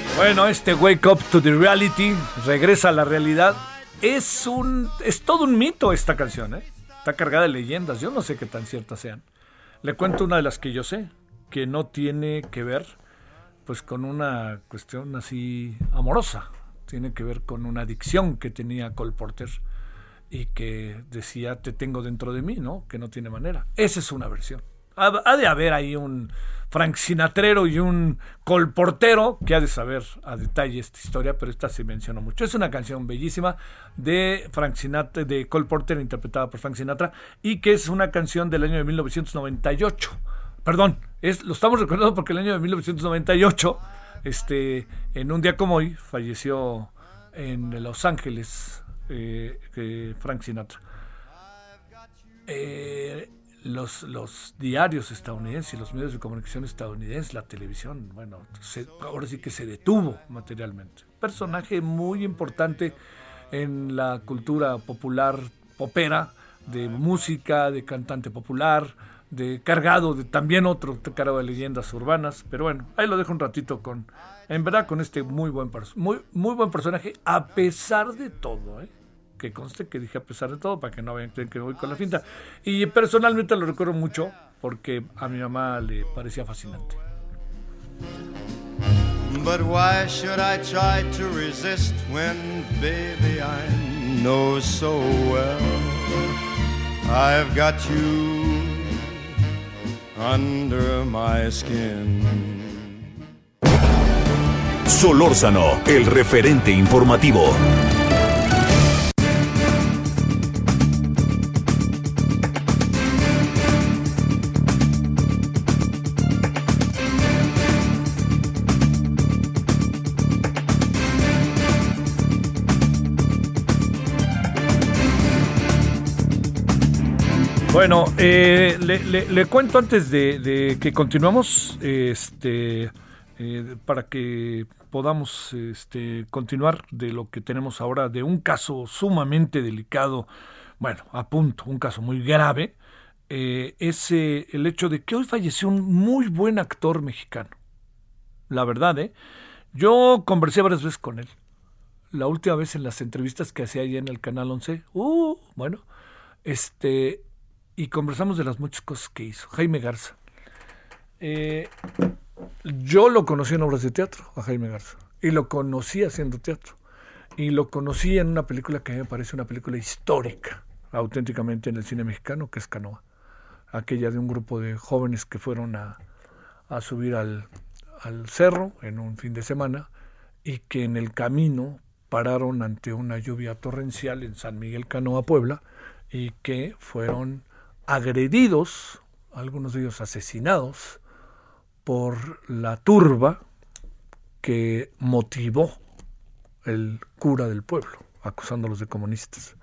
Bueno, este Wake Up to the Reality, regresa a la realidad, es un es todo un mito esta canción, ¿eh? Está cargada de leyendas, yo no sé qué tan ciertas sean. Le cuento una de las que yo sé, que no tiene que ver pues con una cuestión así amorosa, tiene que ver con una adicción que tenía Cole Porter y que decía te tengo dentro de mí, ¿no? Que no tiene manera. Esa es una versión. Ha, de haber ahí un Frank Sinatrero y un colportero que ha de saber a detalle esta historia, pero esta se menciona mucho. Es una canción bellísima de Frank Sinatra, de Cole Porter, interpretada por Frank Sinatra, y que es una canción del año de 1998. Perdón, es, lo estamos recordando porque el año de 1998, este, en un día como hoy, falleció en Los Ángeles eh, Frank Sinatra. Eh, los, los diarios estadounidenses los medios de comunicación estadounidenses, la televisión, bueno, ahora sí que se detuvo materialmente. Personaje muy importante en la cultura popular popera, de música, de cantante popular, de cargado de también otro cargado de leyendas urbanas, pero bueno, ahí lo dejo un ratito con, en verdad, con este muy buen, muy, muy buen personaje, a pesar de todo, ¿eh? Que conste que dije a pesar de todo, para que no vean que voy con la finta. Y personalmente lo recuerdo mucho porque a mi mamá le parecía fascinante. But why should I try to resist when, baby, I know so well I've got you under my skin. Solórzano, el referente informativo. Bueno, eh, le, cuento antes de, que continuamos, este, eh, para que podamos este, continuar de lo que tenemos ahora, de un caso sumamente delicado, bueno, a punto, un caso muy grave, eh, es el hecho de que hoy falleció un muy buen actor mexicano. La verdad, ¿eh? Yo conversé varias veces con él. La última vez en las entrevistas que hacía allá en el Canal 11, uh, bueno, este, y conversamos de las muchas cosas que hizo. Jaime Garza. Eh, yo lo conocí en obras de teatro, a Jaime Garza, y lo conocí haciendo teatro. Y lo conocí en una película que a mí me parece una película histórica, auténticamente en el cine mexicano, que es Canoa. Aquella de un grupo de jóvenes que fueron a, a subir al, al cerro en un fin de semana y que en el camino pararon ante una lluvia torrencial en San Miguel Canoa, Puebla, y que fueron agredidos, algunos de ellos asesinados, por la turba que motivó el cura del pueblo, acusándolos de comunistas.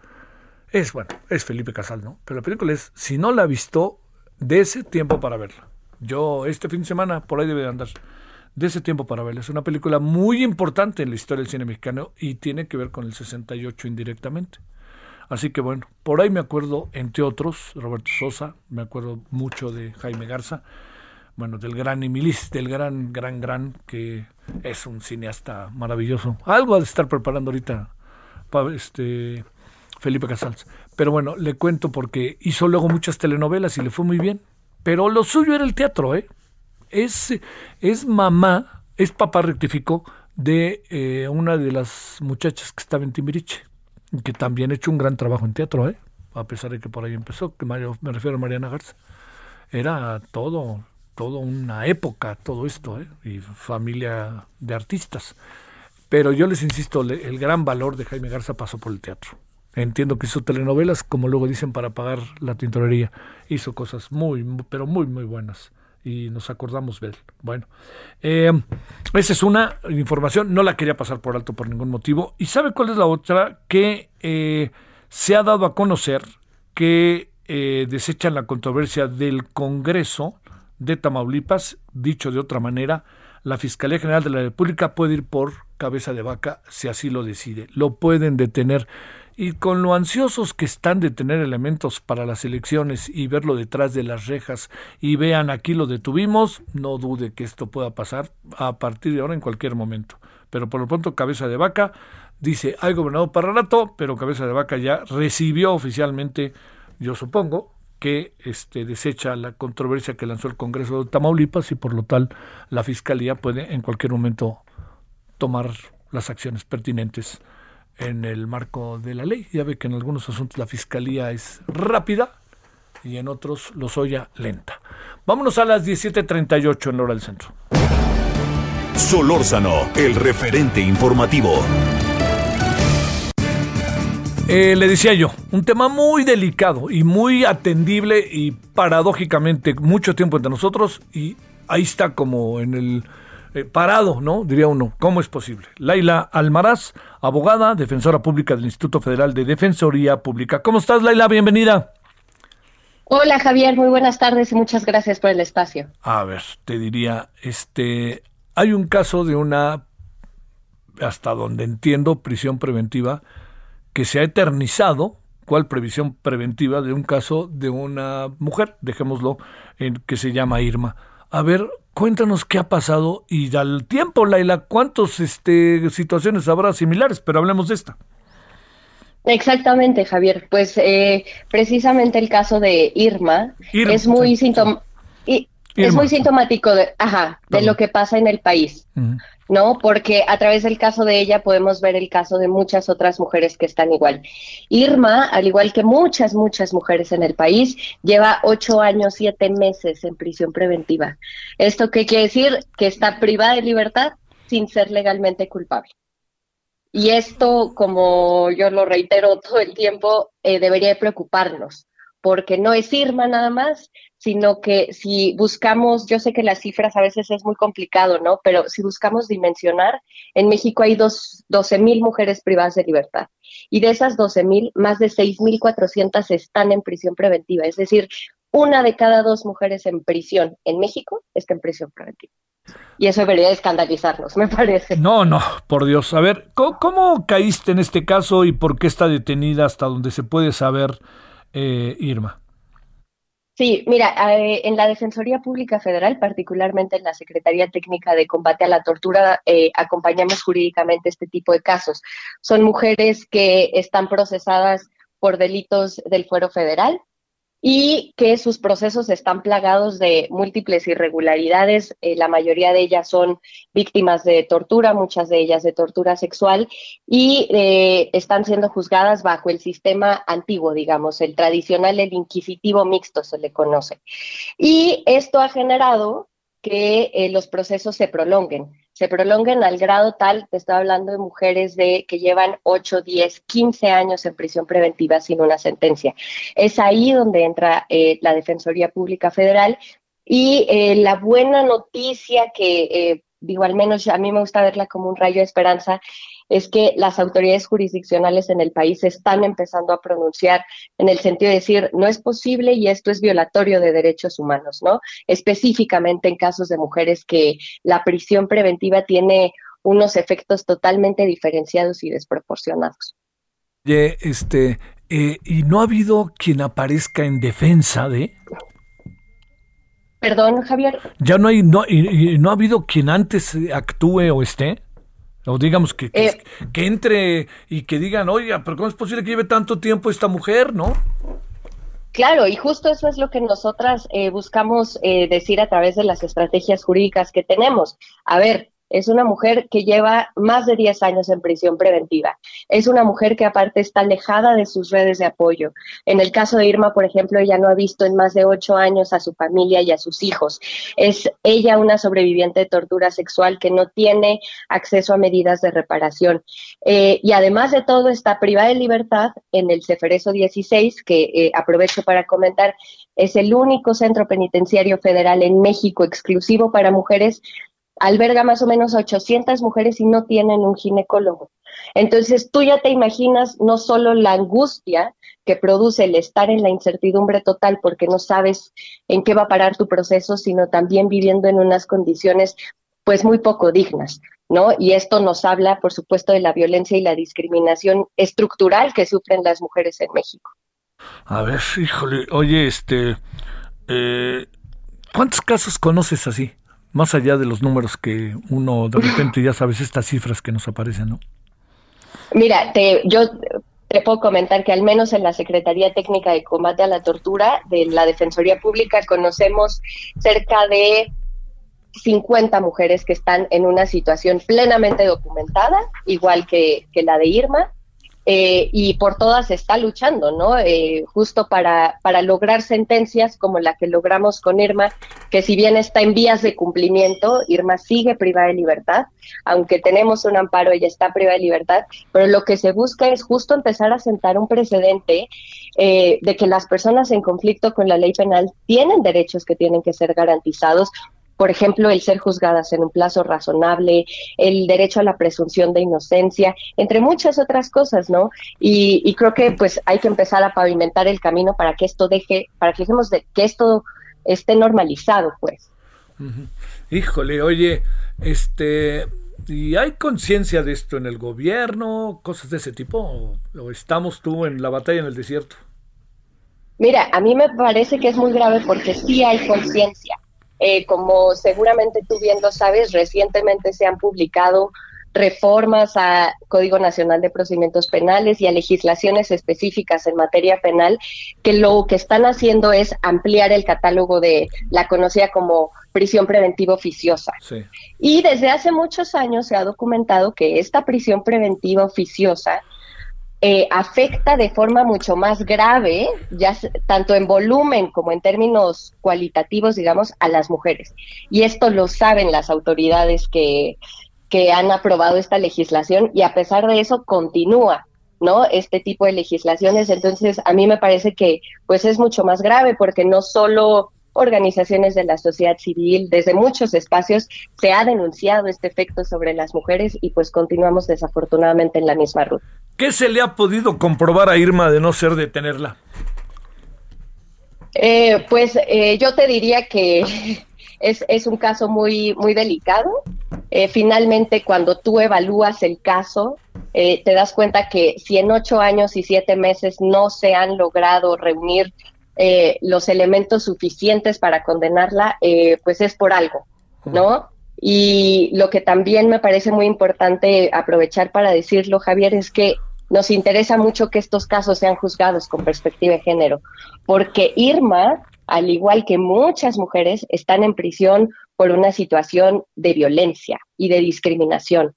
Es, bueno, es Felipe Casal, ¿no? Pero la película es, si no la visto, de ese tiempo para verla. Yo este fin de semana, por ahí debe de andar, de ese tiempo para verla. Es una película muy importante en la historia del cine mexicano y tiene que ver con el 68 indirectamente. Así que bueno, por ahí me acuerdo, entre otros, Roberto Sosa, me acuerdo mucho de Jaime Garza, bueno, del gran Emilis, del gran, gran, gran, que es un cineasta maravilloso. Algo ha de estar preparando ahorita este, Felipe Casals. Pero bueno, le cuento porque hizo luego muchas telenovelas y le fue muy bien. Pero lo suyo era el teatro, ¿eh? Es, es mamá, es papá rectificó de eh, una de las muchachas que estaba en Timbiriche que también ha hecho un gran trabajo en teatro, ¿eh? a pesar de que por ahí empezó, que me refiero a Mariana Garza. Era todo, todo una época, todo esto, ¿eh? y familia de artistas. Pero yo les insisto, el gran valor de Jaime Garza pasó por el teatro. Entiendo que hizo telenovelas, como luego dicen, para pagar la tintorería. Hizo cosas muy, pero muy, muy buenas y nos acordamos de él. Bueno, eh, esa es una información, no la quería pasar por alto por ningún motivo. ¿Y sabe cuál es la otra? Que eh, se ha dado a conocer que eh, desechan la controversia del Congreso de Tamaulipas, dicho de otra manera, la Fiscalía General de la República puede ir por cabeza de vaca si así lo decide. Lo pueden detener y con lo ansiosos que están de tener elementos para las elecciones y verlo detrás de las rejas y vean aquí lo detuvimos, no dude que esto pueda pasar a partir de ahora en cualquier momento. Pero por lo pronto Cabeza de Vaca dice, hay gobernador para rato, pero Cabeza de Vaca ya recibió oficialmente, yo supongo, que este, desecha la controversia que lanzó el Congreso de Tamaulipas y por lo tal la Fiscalía puede en cualquier momento tomar las acciones pertinentes en el marco de la ley. Ya ve que en algunos asuntos la fiscalía es rápida y en otros los oya lenta. Vámonos a las 17:38 en hora del centro. Solórzano, el referente informativo. Eh, le decía yo, un tema muy delicado y muy atendible y paradójicamente mucho tiempo entre nosotros y ahí está como en el eh, parado, ¿no? Diría uno, ¿cómo es posible? Laila Almaraz, abogada, defensora pública del Instituto Federal de Defensoría Pública. ¿Cómo estás, Laila? Bienvenida. Hola, Javier, muy buenas tardes y muchas gracias por el espacio. A ver, te diría, este, hay un caso de una, hasta donde entiendo, prisión preventiva que se ha eternizado. ¿Cuál previsión preventiva de un caso de una mujer, dejémoslo, en, que se llama Irma? A ver, cuéntanos qué ha pasado y al tiempo, Laila, cuántas este, situaciones habrá similares, pero hablemos de esta. Exactamente, Javier. Pues eh, precisamente el caso de Irma, es muy sintomático es muy sintomático de, ajá, de lo que pasa en el país, ¿no? Porque a través del caso de ella podemos ver el caso de muchas otras mujeres que están igual. Irma, al igual que muchas, muchas mujeres en el país, lleva ocho años, siete meses en prisión preventiva. ¿Esto qué quiere decir? Que está privada de libertad sin ser legalmente culpable. Y esto, como yo lo reitero todo el tiempo, eh, debería preocuparnos, porque no es Irma nada más, sino que si buscamos, yo sé que las cifras a veces es muy complicado, ¿no? Pero si buscamos dimensionar, en México hay dos, 12 mil mujeres privadas de libertad. Y de esas 12 mil, más de 6.400 están en prisión preventiva. Es decir, una de cada dos mujeres en prisión en México está en prisión preventiva. Y eso debería escandalizarnos, me parece. No, no, por Dios. A ver, ¿cómo, caíste en este caso y por qué está detenida hasta donde se puede saber, eh, Irma? Sí, mira, eh, en la Defensoría Pública Federal, particularmente en la Secretaría Técnica de Combate a la Tortura, eh, acompañamos jurídicamente este tipo de casos. Son mujeres que están procesadas por delitos del fuero federal, y que sus procesos están plagados de múltiples irregularidades. Eh, la mayoría de ellas son víctimas de tortura, muchas de ellas de tortura sexual, y eh, están siendo juzgadas bajo el sistema antiguo, digamos, el tradicional, el inquisitivo mixto se le conoce. Y esto ha generado que eh, los procesos se prolonguen se prolonguen al grado tal, te estoy hablando de mujeres de que llevan 8, 10, 15 años en prisión preventiva sin una sentencia. Es ahí donde entra eh, la Defensoría Pública Federal y eh, la buena noticia que, eh, digo, al menos a mí me gusta verla como un rayo de esperanza, es que las autoridades jurisdiccionales en el país están empezando a pronunciar en el sentido de decir, no es posible y esto es violatorio de derechos humanos, ¿no? Específicamente en casos de mujeres que la prisión preventiva tiene unos efectos totalmente diferenciados y desproporcionados. este, eh, ¿y no ha habido quien aparezca en defensa de? Perdón, Javier. Ya no hay, no, y no ha habido quien antes actúe o esté. O digamos que, que, eh, entre y que digan, oiga, pero ¿cómo es posible que lleve tanto tiempo esta mujer, no? Claro, y justo eso es lo que nosotras eh, buscamos eh, decir a través de las estrategias jurídicas que tenemos. A ver, es una mujer que lleva más de 10 años en prisión preventiva. Es una mujer que aparte está alejada de sus redes de apoyo. En el caso de Irma, por ejemplo, ella no ha visto en más de 8 años a su familia y a sus hijos. Es ella una sobreviviente de tortura sexual que no tiene acceso a medidas de reparación. Eh, y además de todo, está privada de libertad en el Ceferezo 16, que eh, aprovecho para comentar, es el único centro penitenciario federal en México exclusivo para mujeres alberga más o menos 800 mujeres y no tienen un ginecólogo. Entonces tú ya te imaginas no solo la angustia que produce el estar en la incertidumbre total porque no sabes en qué va a parar tu proceso, sino también viviendo en unas condiciones pues muy poco dignas, ¿no? Y esto nos habla, por supuesto, de la violencia y la discriminación estructural que sufren las mujeres en México. A ver, híjole, oye, este, eh, ¿cuántos casos conoces así? Más allá de los números que uno de repente ya sabes estas cifras que nos aparecen, ¿no? Mira, te, yo te puedo comentar que al menos en la Secretaría Técnica de Combate a la Tortura de la Defensoría Pública conocemos cerca de 50 mujeres que están en una situación plenamente documentada, igual que, que la de Irma, eh, y por todas está luchando, ¿no? Eh, justo para, para lograr sentencias como la que logramos con Irma, que si bien está en vías de cumplimiento, Irma sigue privada de libertad, aunque tenemos un amparo, ella está privada de libertad, pero lo que se busca es justo empezar a sentar un precedente eh, de que las personas en conflicto con la ley penal tienen derechos que tienen que ser garantizados, por ejemplo, el ser juzgadas en un plazo razonable, el derecho a la presunción de inocencia, entre muchas otras cosas, ¿no? Y, creo que pues hay que empezar a pavimentar el camino para que esto deje, para que dejemos de que esto esté normalizado, pues. Híjole, oye, este, ¿y hay conciencia de esto en el gobierno, cosas de ese tipo, o estamos tú en la batalla en el desierto? Mira, a mí me parece que es muy grave porque sí hay conciencia eh, como seguramente tú bien lo sabes, recientemente se han publicado reformas a Código Nacional de Procedimientos Penales y a legislaciones específicas en materia penal que lo que están haciendo es ampliar el catálogo de la conocida como prisión preventiva oficiosa. Y desde hace muchos años se ha documentado que esta prisión preventiva oficiosa eh, afecta de forma mucho más grave, ya tanto en volumen como en términos cualitativos, digamos, a las mujeres. Y esto lo saben las autoridades que, que han aprobado esta legislación y a pesar de eso continúa. ¿no? Este tipo de legislaciones. Entonces, a mí me parece que pues es mucho más grave porque no solo organizaciones de la sociedad civil, desde muchos espacios se ha denunciado este efecto sobre las mujeres y pues continuamos desafortunadamente en la misma ruta. ¿Qué se le ha podido comprobar a Irma de no ser detenerla? Eh, pues eh, yo te diría que es, un caso muy, muy delicado. Eh, finalmente, cuando tú evalúas el caso, te das cuenta que si en ocho años y siete meses no se han logrado reunir los elementos suficientes para condenarla, pues es por algo, ¿no? Y lo que también me parece muy importante aprovechar para decirlo, Javier, es que nos interesa mucho que estos casos sean juzgados con perspectiva de género, porque Irma, al igual que muchas mujeres, están en prisión por una situación de violencia y de discriminación.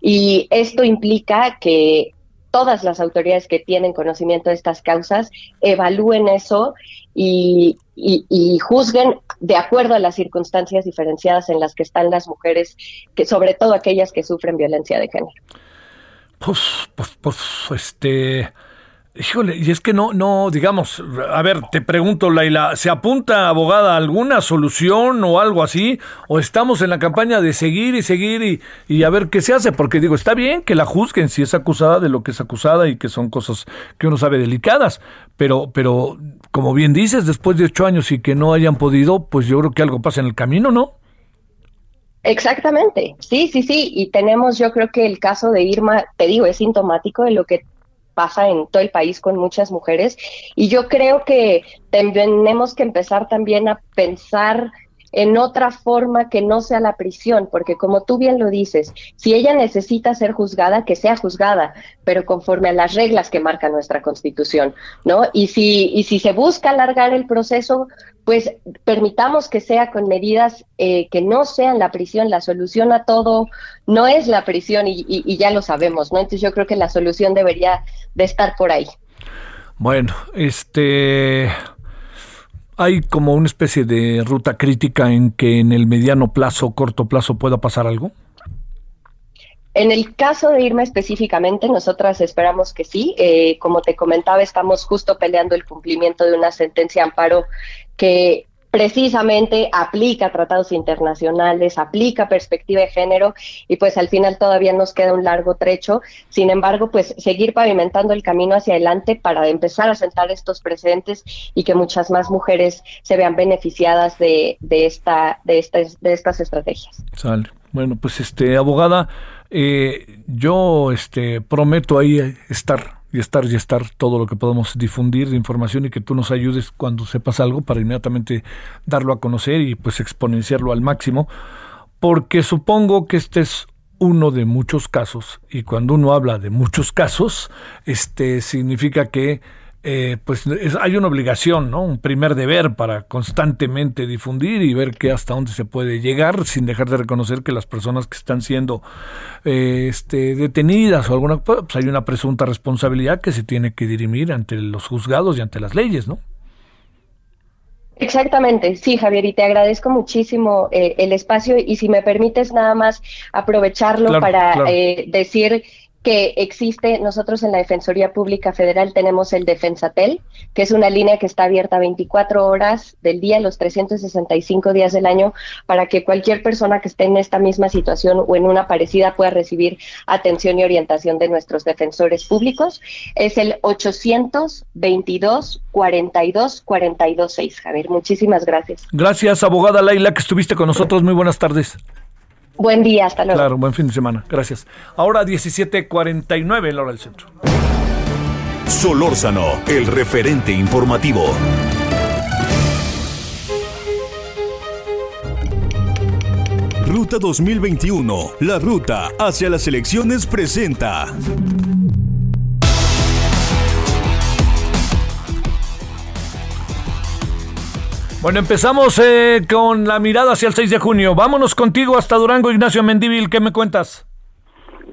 Y esto implica que todas las autoridades que tienen conocimiento de estas causas evalúen eso y, juzguen de acuerdo a las circunstancias diferenciadas en las que están las mujeres, que sobre todo aquellas que sufren violencia de género. Pues, pues, pues, este... Híjole, y es que no, no, digamos, a ver, te pregunto, Laila, ¿se apunta, abogada, alguna solución o algo así? ¿O estamos en la campaña de seguir y seguir y, y, a ver qué se hace? Porque digo, está bien que la juzguen si es acusada de lo que es acusada y que son cosas que uno sabe delicadas, pero, pero, como bien dices, después de ocho años y que no hayan podido, pues yo creo que algo pasa en el camino, ¿no? Exactamente, sí, sí, sí, y tenemos yo creo que el caso de Irma, te digo, es sintomático de lo que pasa en todo el país con muchas mujeres y yo creo que tenemos que empezar también a pensar en otra forma que no sea la prisión, porque como tú bien lo dices, si ella necesita ser juzgada, que sea juzgada, pero conforme a las reglas que marca nuestra Constitución, ¿no? Y si, y si se busca alargar el proceso, pues permitamos que sea con medidas eh, que no sean la prisión. La solución a todo no es la prisión y, y ya lo sabemos, ¿no? Entonces yo creo que la solución debería de estar por ahí. Bueno, este hay como una especie de ruta crítica en que en el mediano plazo, corto plazo pueda pasar algo? En el caso de Irma específicamente, nosotras esperamos que sí. Eh, como te comentaba, estamos justo peleando el cumplimiento de una sentencia de amparo que precisamente aplica tratados internacionales, aplica perspectiva de género y pues al final todavía nos queda un largo trecho. Sin embargo, pues seguir pavimentando el camino hacia adelante para empezar a sentar estos precedentes y que muchas más mujeres se vean beneficiadas de, de, esta, de, estas, de estas estrategias. Sale. Bueno, pues este abogada, eh, yo este prometo ahí estar y estar y estar todo lo que podamos difundir de información y que tú nos ayudes cuando sepas algo para inmediatamente darlo a conocer y pues exponenciarlo al máximo, porque supongo que este es uno de muchos casos y cuando uno habla de muchos casos, este significa que eh, pues hay una obligación, ¿no? Un primer deber para constantemente difundir y ver que hasta dónde se puede llegar sin dejar de reconocer que las personas que están siendo eh, este, detenidas o alguna, pues hay una presunta responsabilidad que se tiene que dirimir ante los juzgados y ante las leyes, ¿no? Exactamente, sí, Javier, y te agradezco muchísimo eh, el espacio y si me permites nada más aprovecharlo para Eh, decir que existe, nosotros en la Defensoría Pública Federal tenemos el Defensatel, que es una línea que está abierta 24 horas del día, los 365 días del año, para que cualquier persona que esté en esta misma situación o en una parecida pueda recibir atención y orientación de nuestros defensores públicos. Es el 822 42 42 6. Javier, muchísimas gracias. Gracias, abogada Laila, que estuviste con nosotros. Muy buenas tardes. Buen día, hasta luego. Claro, buen fin de semana. Gracias. Ahora 17:49 en la hora del centro. Solórzano, el referente informativo. Ruta 2021, la ruta hacia las elecciones presenta. Bueno, empezamos eh, con la mirada hacia el 6 de junio. Vámonos contigo hasta Durango, Ignacio Mendívil. ¿Qué me cuentas?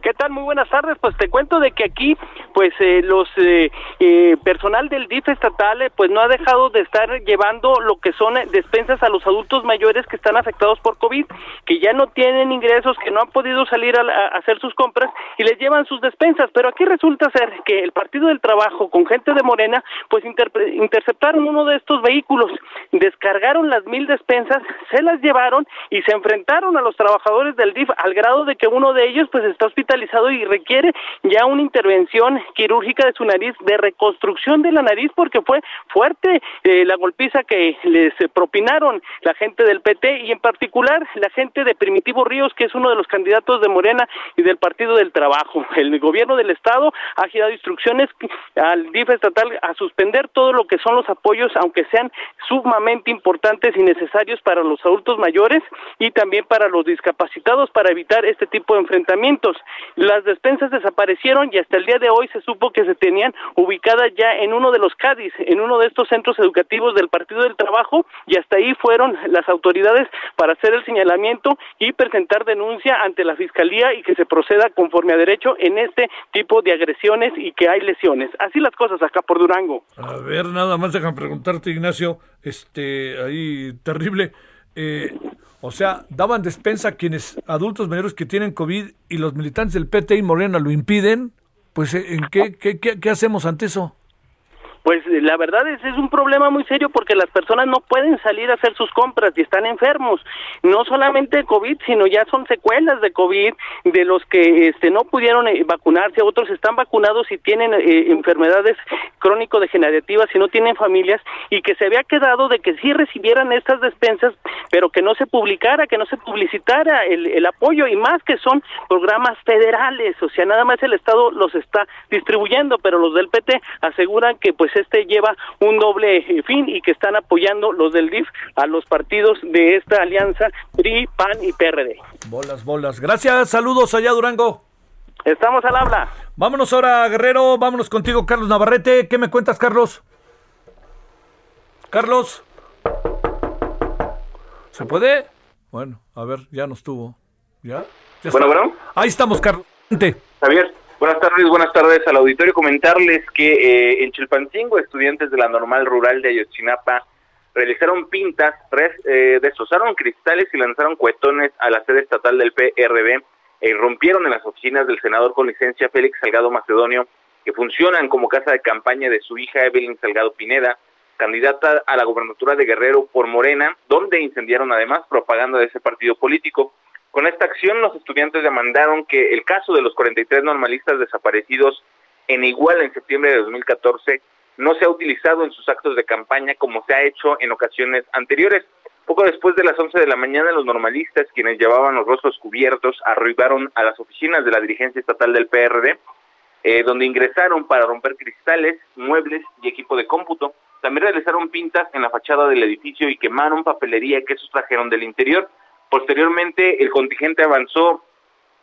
¿Qué tal? Muy buenas tardes. Pues te cuento de que aquí, pues eh, los eh, eh, personal del DIF estatal, eh, pues no ha dejado de estar llevando lo que son eh, despensas a los adultos mayores que están afectados por COVID, que ya no tienen ingresos, que no han podido salir a, a hacer sus compras y les llevan sus despensas. Pero aquí resulta ser que el Partido del Trabajo con gente de Morena, pues interceptaron uno de estos vehículos, descargaron las mil despensas, se las llevaron y se enfrentaron a los trabajadores del DIF al grado de que uno de ellos, pues está hospitalizado y requiere ya una intervención quirúrgica de su nariz, de reconstrucción de la nariz, porque fue fuerte eh, la golpiza que les eh, propinaron la gente del PT y en particular la gente de Primitivo Ríos, que es uno de los candidatos de Morena y del Partido del Trabajo. El gobierno del Estado ha girado instrucciones al DIF estatal a suspender todo lo que son los apoyos, aunque sean sumamente importantes y necesarios para los adultos mayores y también para los discapacitados para evitar este tipo de enfrentamientos. Las despensas desaparecieron y hasta el día de hoy se supo que se tenían ubicadas ya en uno de los CADIS, en uno de estos centros educativos del Partido del Trabajo y hasta ahí fueron las autoridades para hacer el señalamiento y presentar denuncia ante la Fiscalía y que se proceda conforme a derecho en este tipo de agresiones y que hay lesiones. Así las cosas acá por Durango. A ver, nada más dejan preguntarte, Ignacio, este, ahí terrible. Eh, o sea, daban despensa a quienes, adultos mayores que tienen COVID y los militantes del PT y Morena lo impiden, pues ¿en qué, qué, qué, qué hacemos ante eso? Pues la verdad es es un problema muy serio porque las personas no pueden salir a hacer sus compras y están enfermos. No solamente COVID, sino ya son secuelas de COVID de los que este no pudieron eh, vacunarse, otros están vacunados y tienen eh, enfermedades crónico-degenerativas y no tienen familias y que se había quedado de que sí recibieran estas despensas, pero que no se publicara, que no se publicitara el, el apoyo y más que son programas federales, o sea, nada más el Estado los está distribuyendo, pero los del PT aseguran que pues este lleva un doble fin y que están apoyando los del DIF a los partidos de esta alianza PRI, PAN y PRD. Bolas, bolas. Gracias, saludos allá Durango. Estamos al habla. Vámonos ahora, Guerrero, vámonos contigo, Carlos Navarrete. ¿Qué me cuentas, Carlos? Carlos. ¿Se puede? Bueno, a ver, ya nos tuvo. ¿Ya? ¿Ya Bueno, está? bueno. Ahí estamos, Carlos. Javier, buenas tardes, buenas tardes al auditorio. Comentarles que eh, en Chilpancingo, estudiantes de la normal rural de Ayotzinapa realizaron pintas, res- eh, destrozaron cristales y lanzaron cuetones a la sede estatal del PRD e irrumpieron en las oficinas del senador con licencia Félix Salgado Macedonio, que funcionan como casa de campaña de su hija Evelyn Salgado Pineda, candidata a la gobernatura de Guerrero por Morena, donde incendiaron además propaganda de ese partido político. Con esta acción, los estudiantes demandaron que el caso de los 43 normalistas desaparecidos en Iguala en septiembre de 2014 no sea utilizado en sus actos de campaña como se ha hecho en ocasiones anteriores. Poco después de las 11 de la mañana, los normalistas, quienes llevaban los rostros cubiertos, arribaron a las oficinas de la dirigencia estatal del PRD, eh, donde ingresaron para romper cristales, muebles y equipo de cómputo. También realizaron pintas en la fachada del edificio y quemaron papelería que sustrajeron del interior. Posteriormente, el contingente avanzó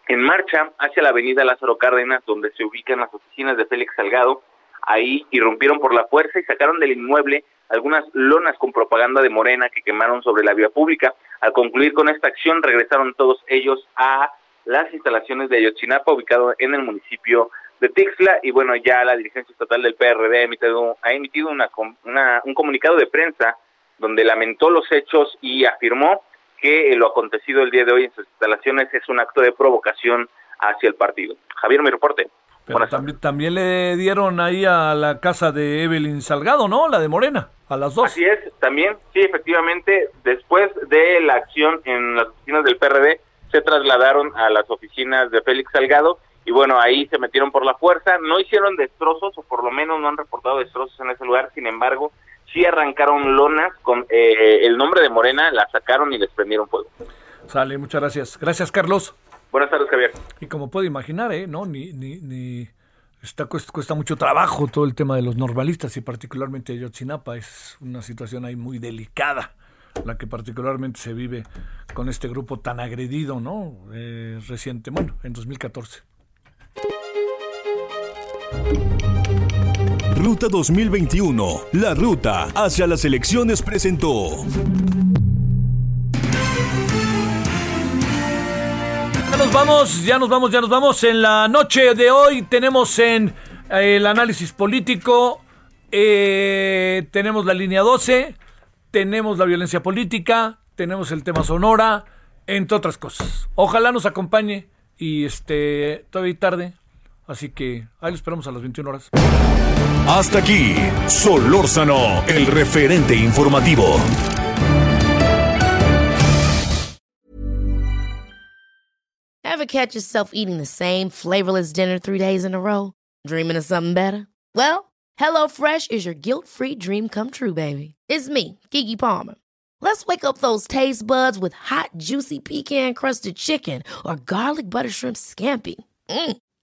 en marcha hacia la avenida Lázaro Cárdenas, donde se ubican las oficinas de Félix Salgado. ahí irrumpieron por la fuerza y sacaron del inmueble algunas lonas con propaganda de Morena que quemaron sobre la vía pública. Al concluir con esta acción, regresaron todos ellos a las instalaciones de Ayotzinapa, ubicado en el municipio de Tixla, y bueno, ya la dirigencia estatal del PRD ha emitido, ha emitido una, un comunicado de prensa donde lamentó los hechos y afirmó que lo acontecido el día de hoy en sus instalaciones es un acto de provocación hacia el partido. Javier, mi reporte. Pero también, también le dieron ahí a la casa de Evelyn Salgado, ¿no? La de Morena, a las dos. Así es, también, sí, efectivamente, después de la acción en las oficinas del PRD, se trasladaron a las oficinas de Félix Salgado y bueno, ahí se metieron por la fuerza, no hicieron destrozos o por lo menos no han reportado destrozos en ese lugar, sin embargo, sí arrancaron lonas con eh, el nombre de Morena, la sacaron y les prendieron fuego. Sale, muchas gracias. Gracias, Carlos. Buenas tardes, Javier. Y como puede imaginar, ¿eh? ¿no? Ni, ni, ni está, cuesta, mucho trabajo todo el tema de los normalistas y particularmente Ayotzinapa. Es una situación ahí muy delicada la que particularmente se vive con este grupo tan agredido, ¿no? Eh, reciente, bueno, en 2014. Ruta 2021, la ruta hacia las elecciones presentó. Ya nos vamos, ya nos vamos, ya nos vamos. En la noche de hoy tenemos en eh, el análisis político, eh, tenemos la línea 12, tenemos la violencia política, tenemos el tema Sonora, entre otras cosas. Ojalá nos acompañe y este todavía tarde, así que ahí lo esperamos a las 21 horas. Hasta aquí, Solórzano, el referente informativo. Ever catch yourself eating the same flavorless dinner three days in a row? Dreaming of something better? Well, HelloFresh is your guilt-free dream come true, baby. It's me, Kiki Palmer. Let's wake up those taste buds with hot, juicy pecan-crusted chicken or garlic butter shrimp scampi. Mm.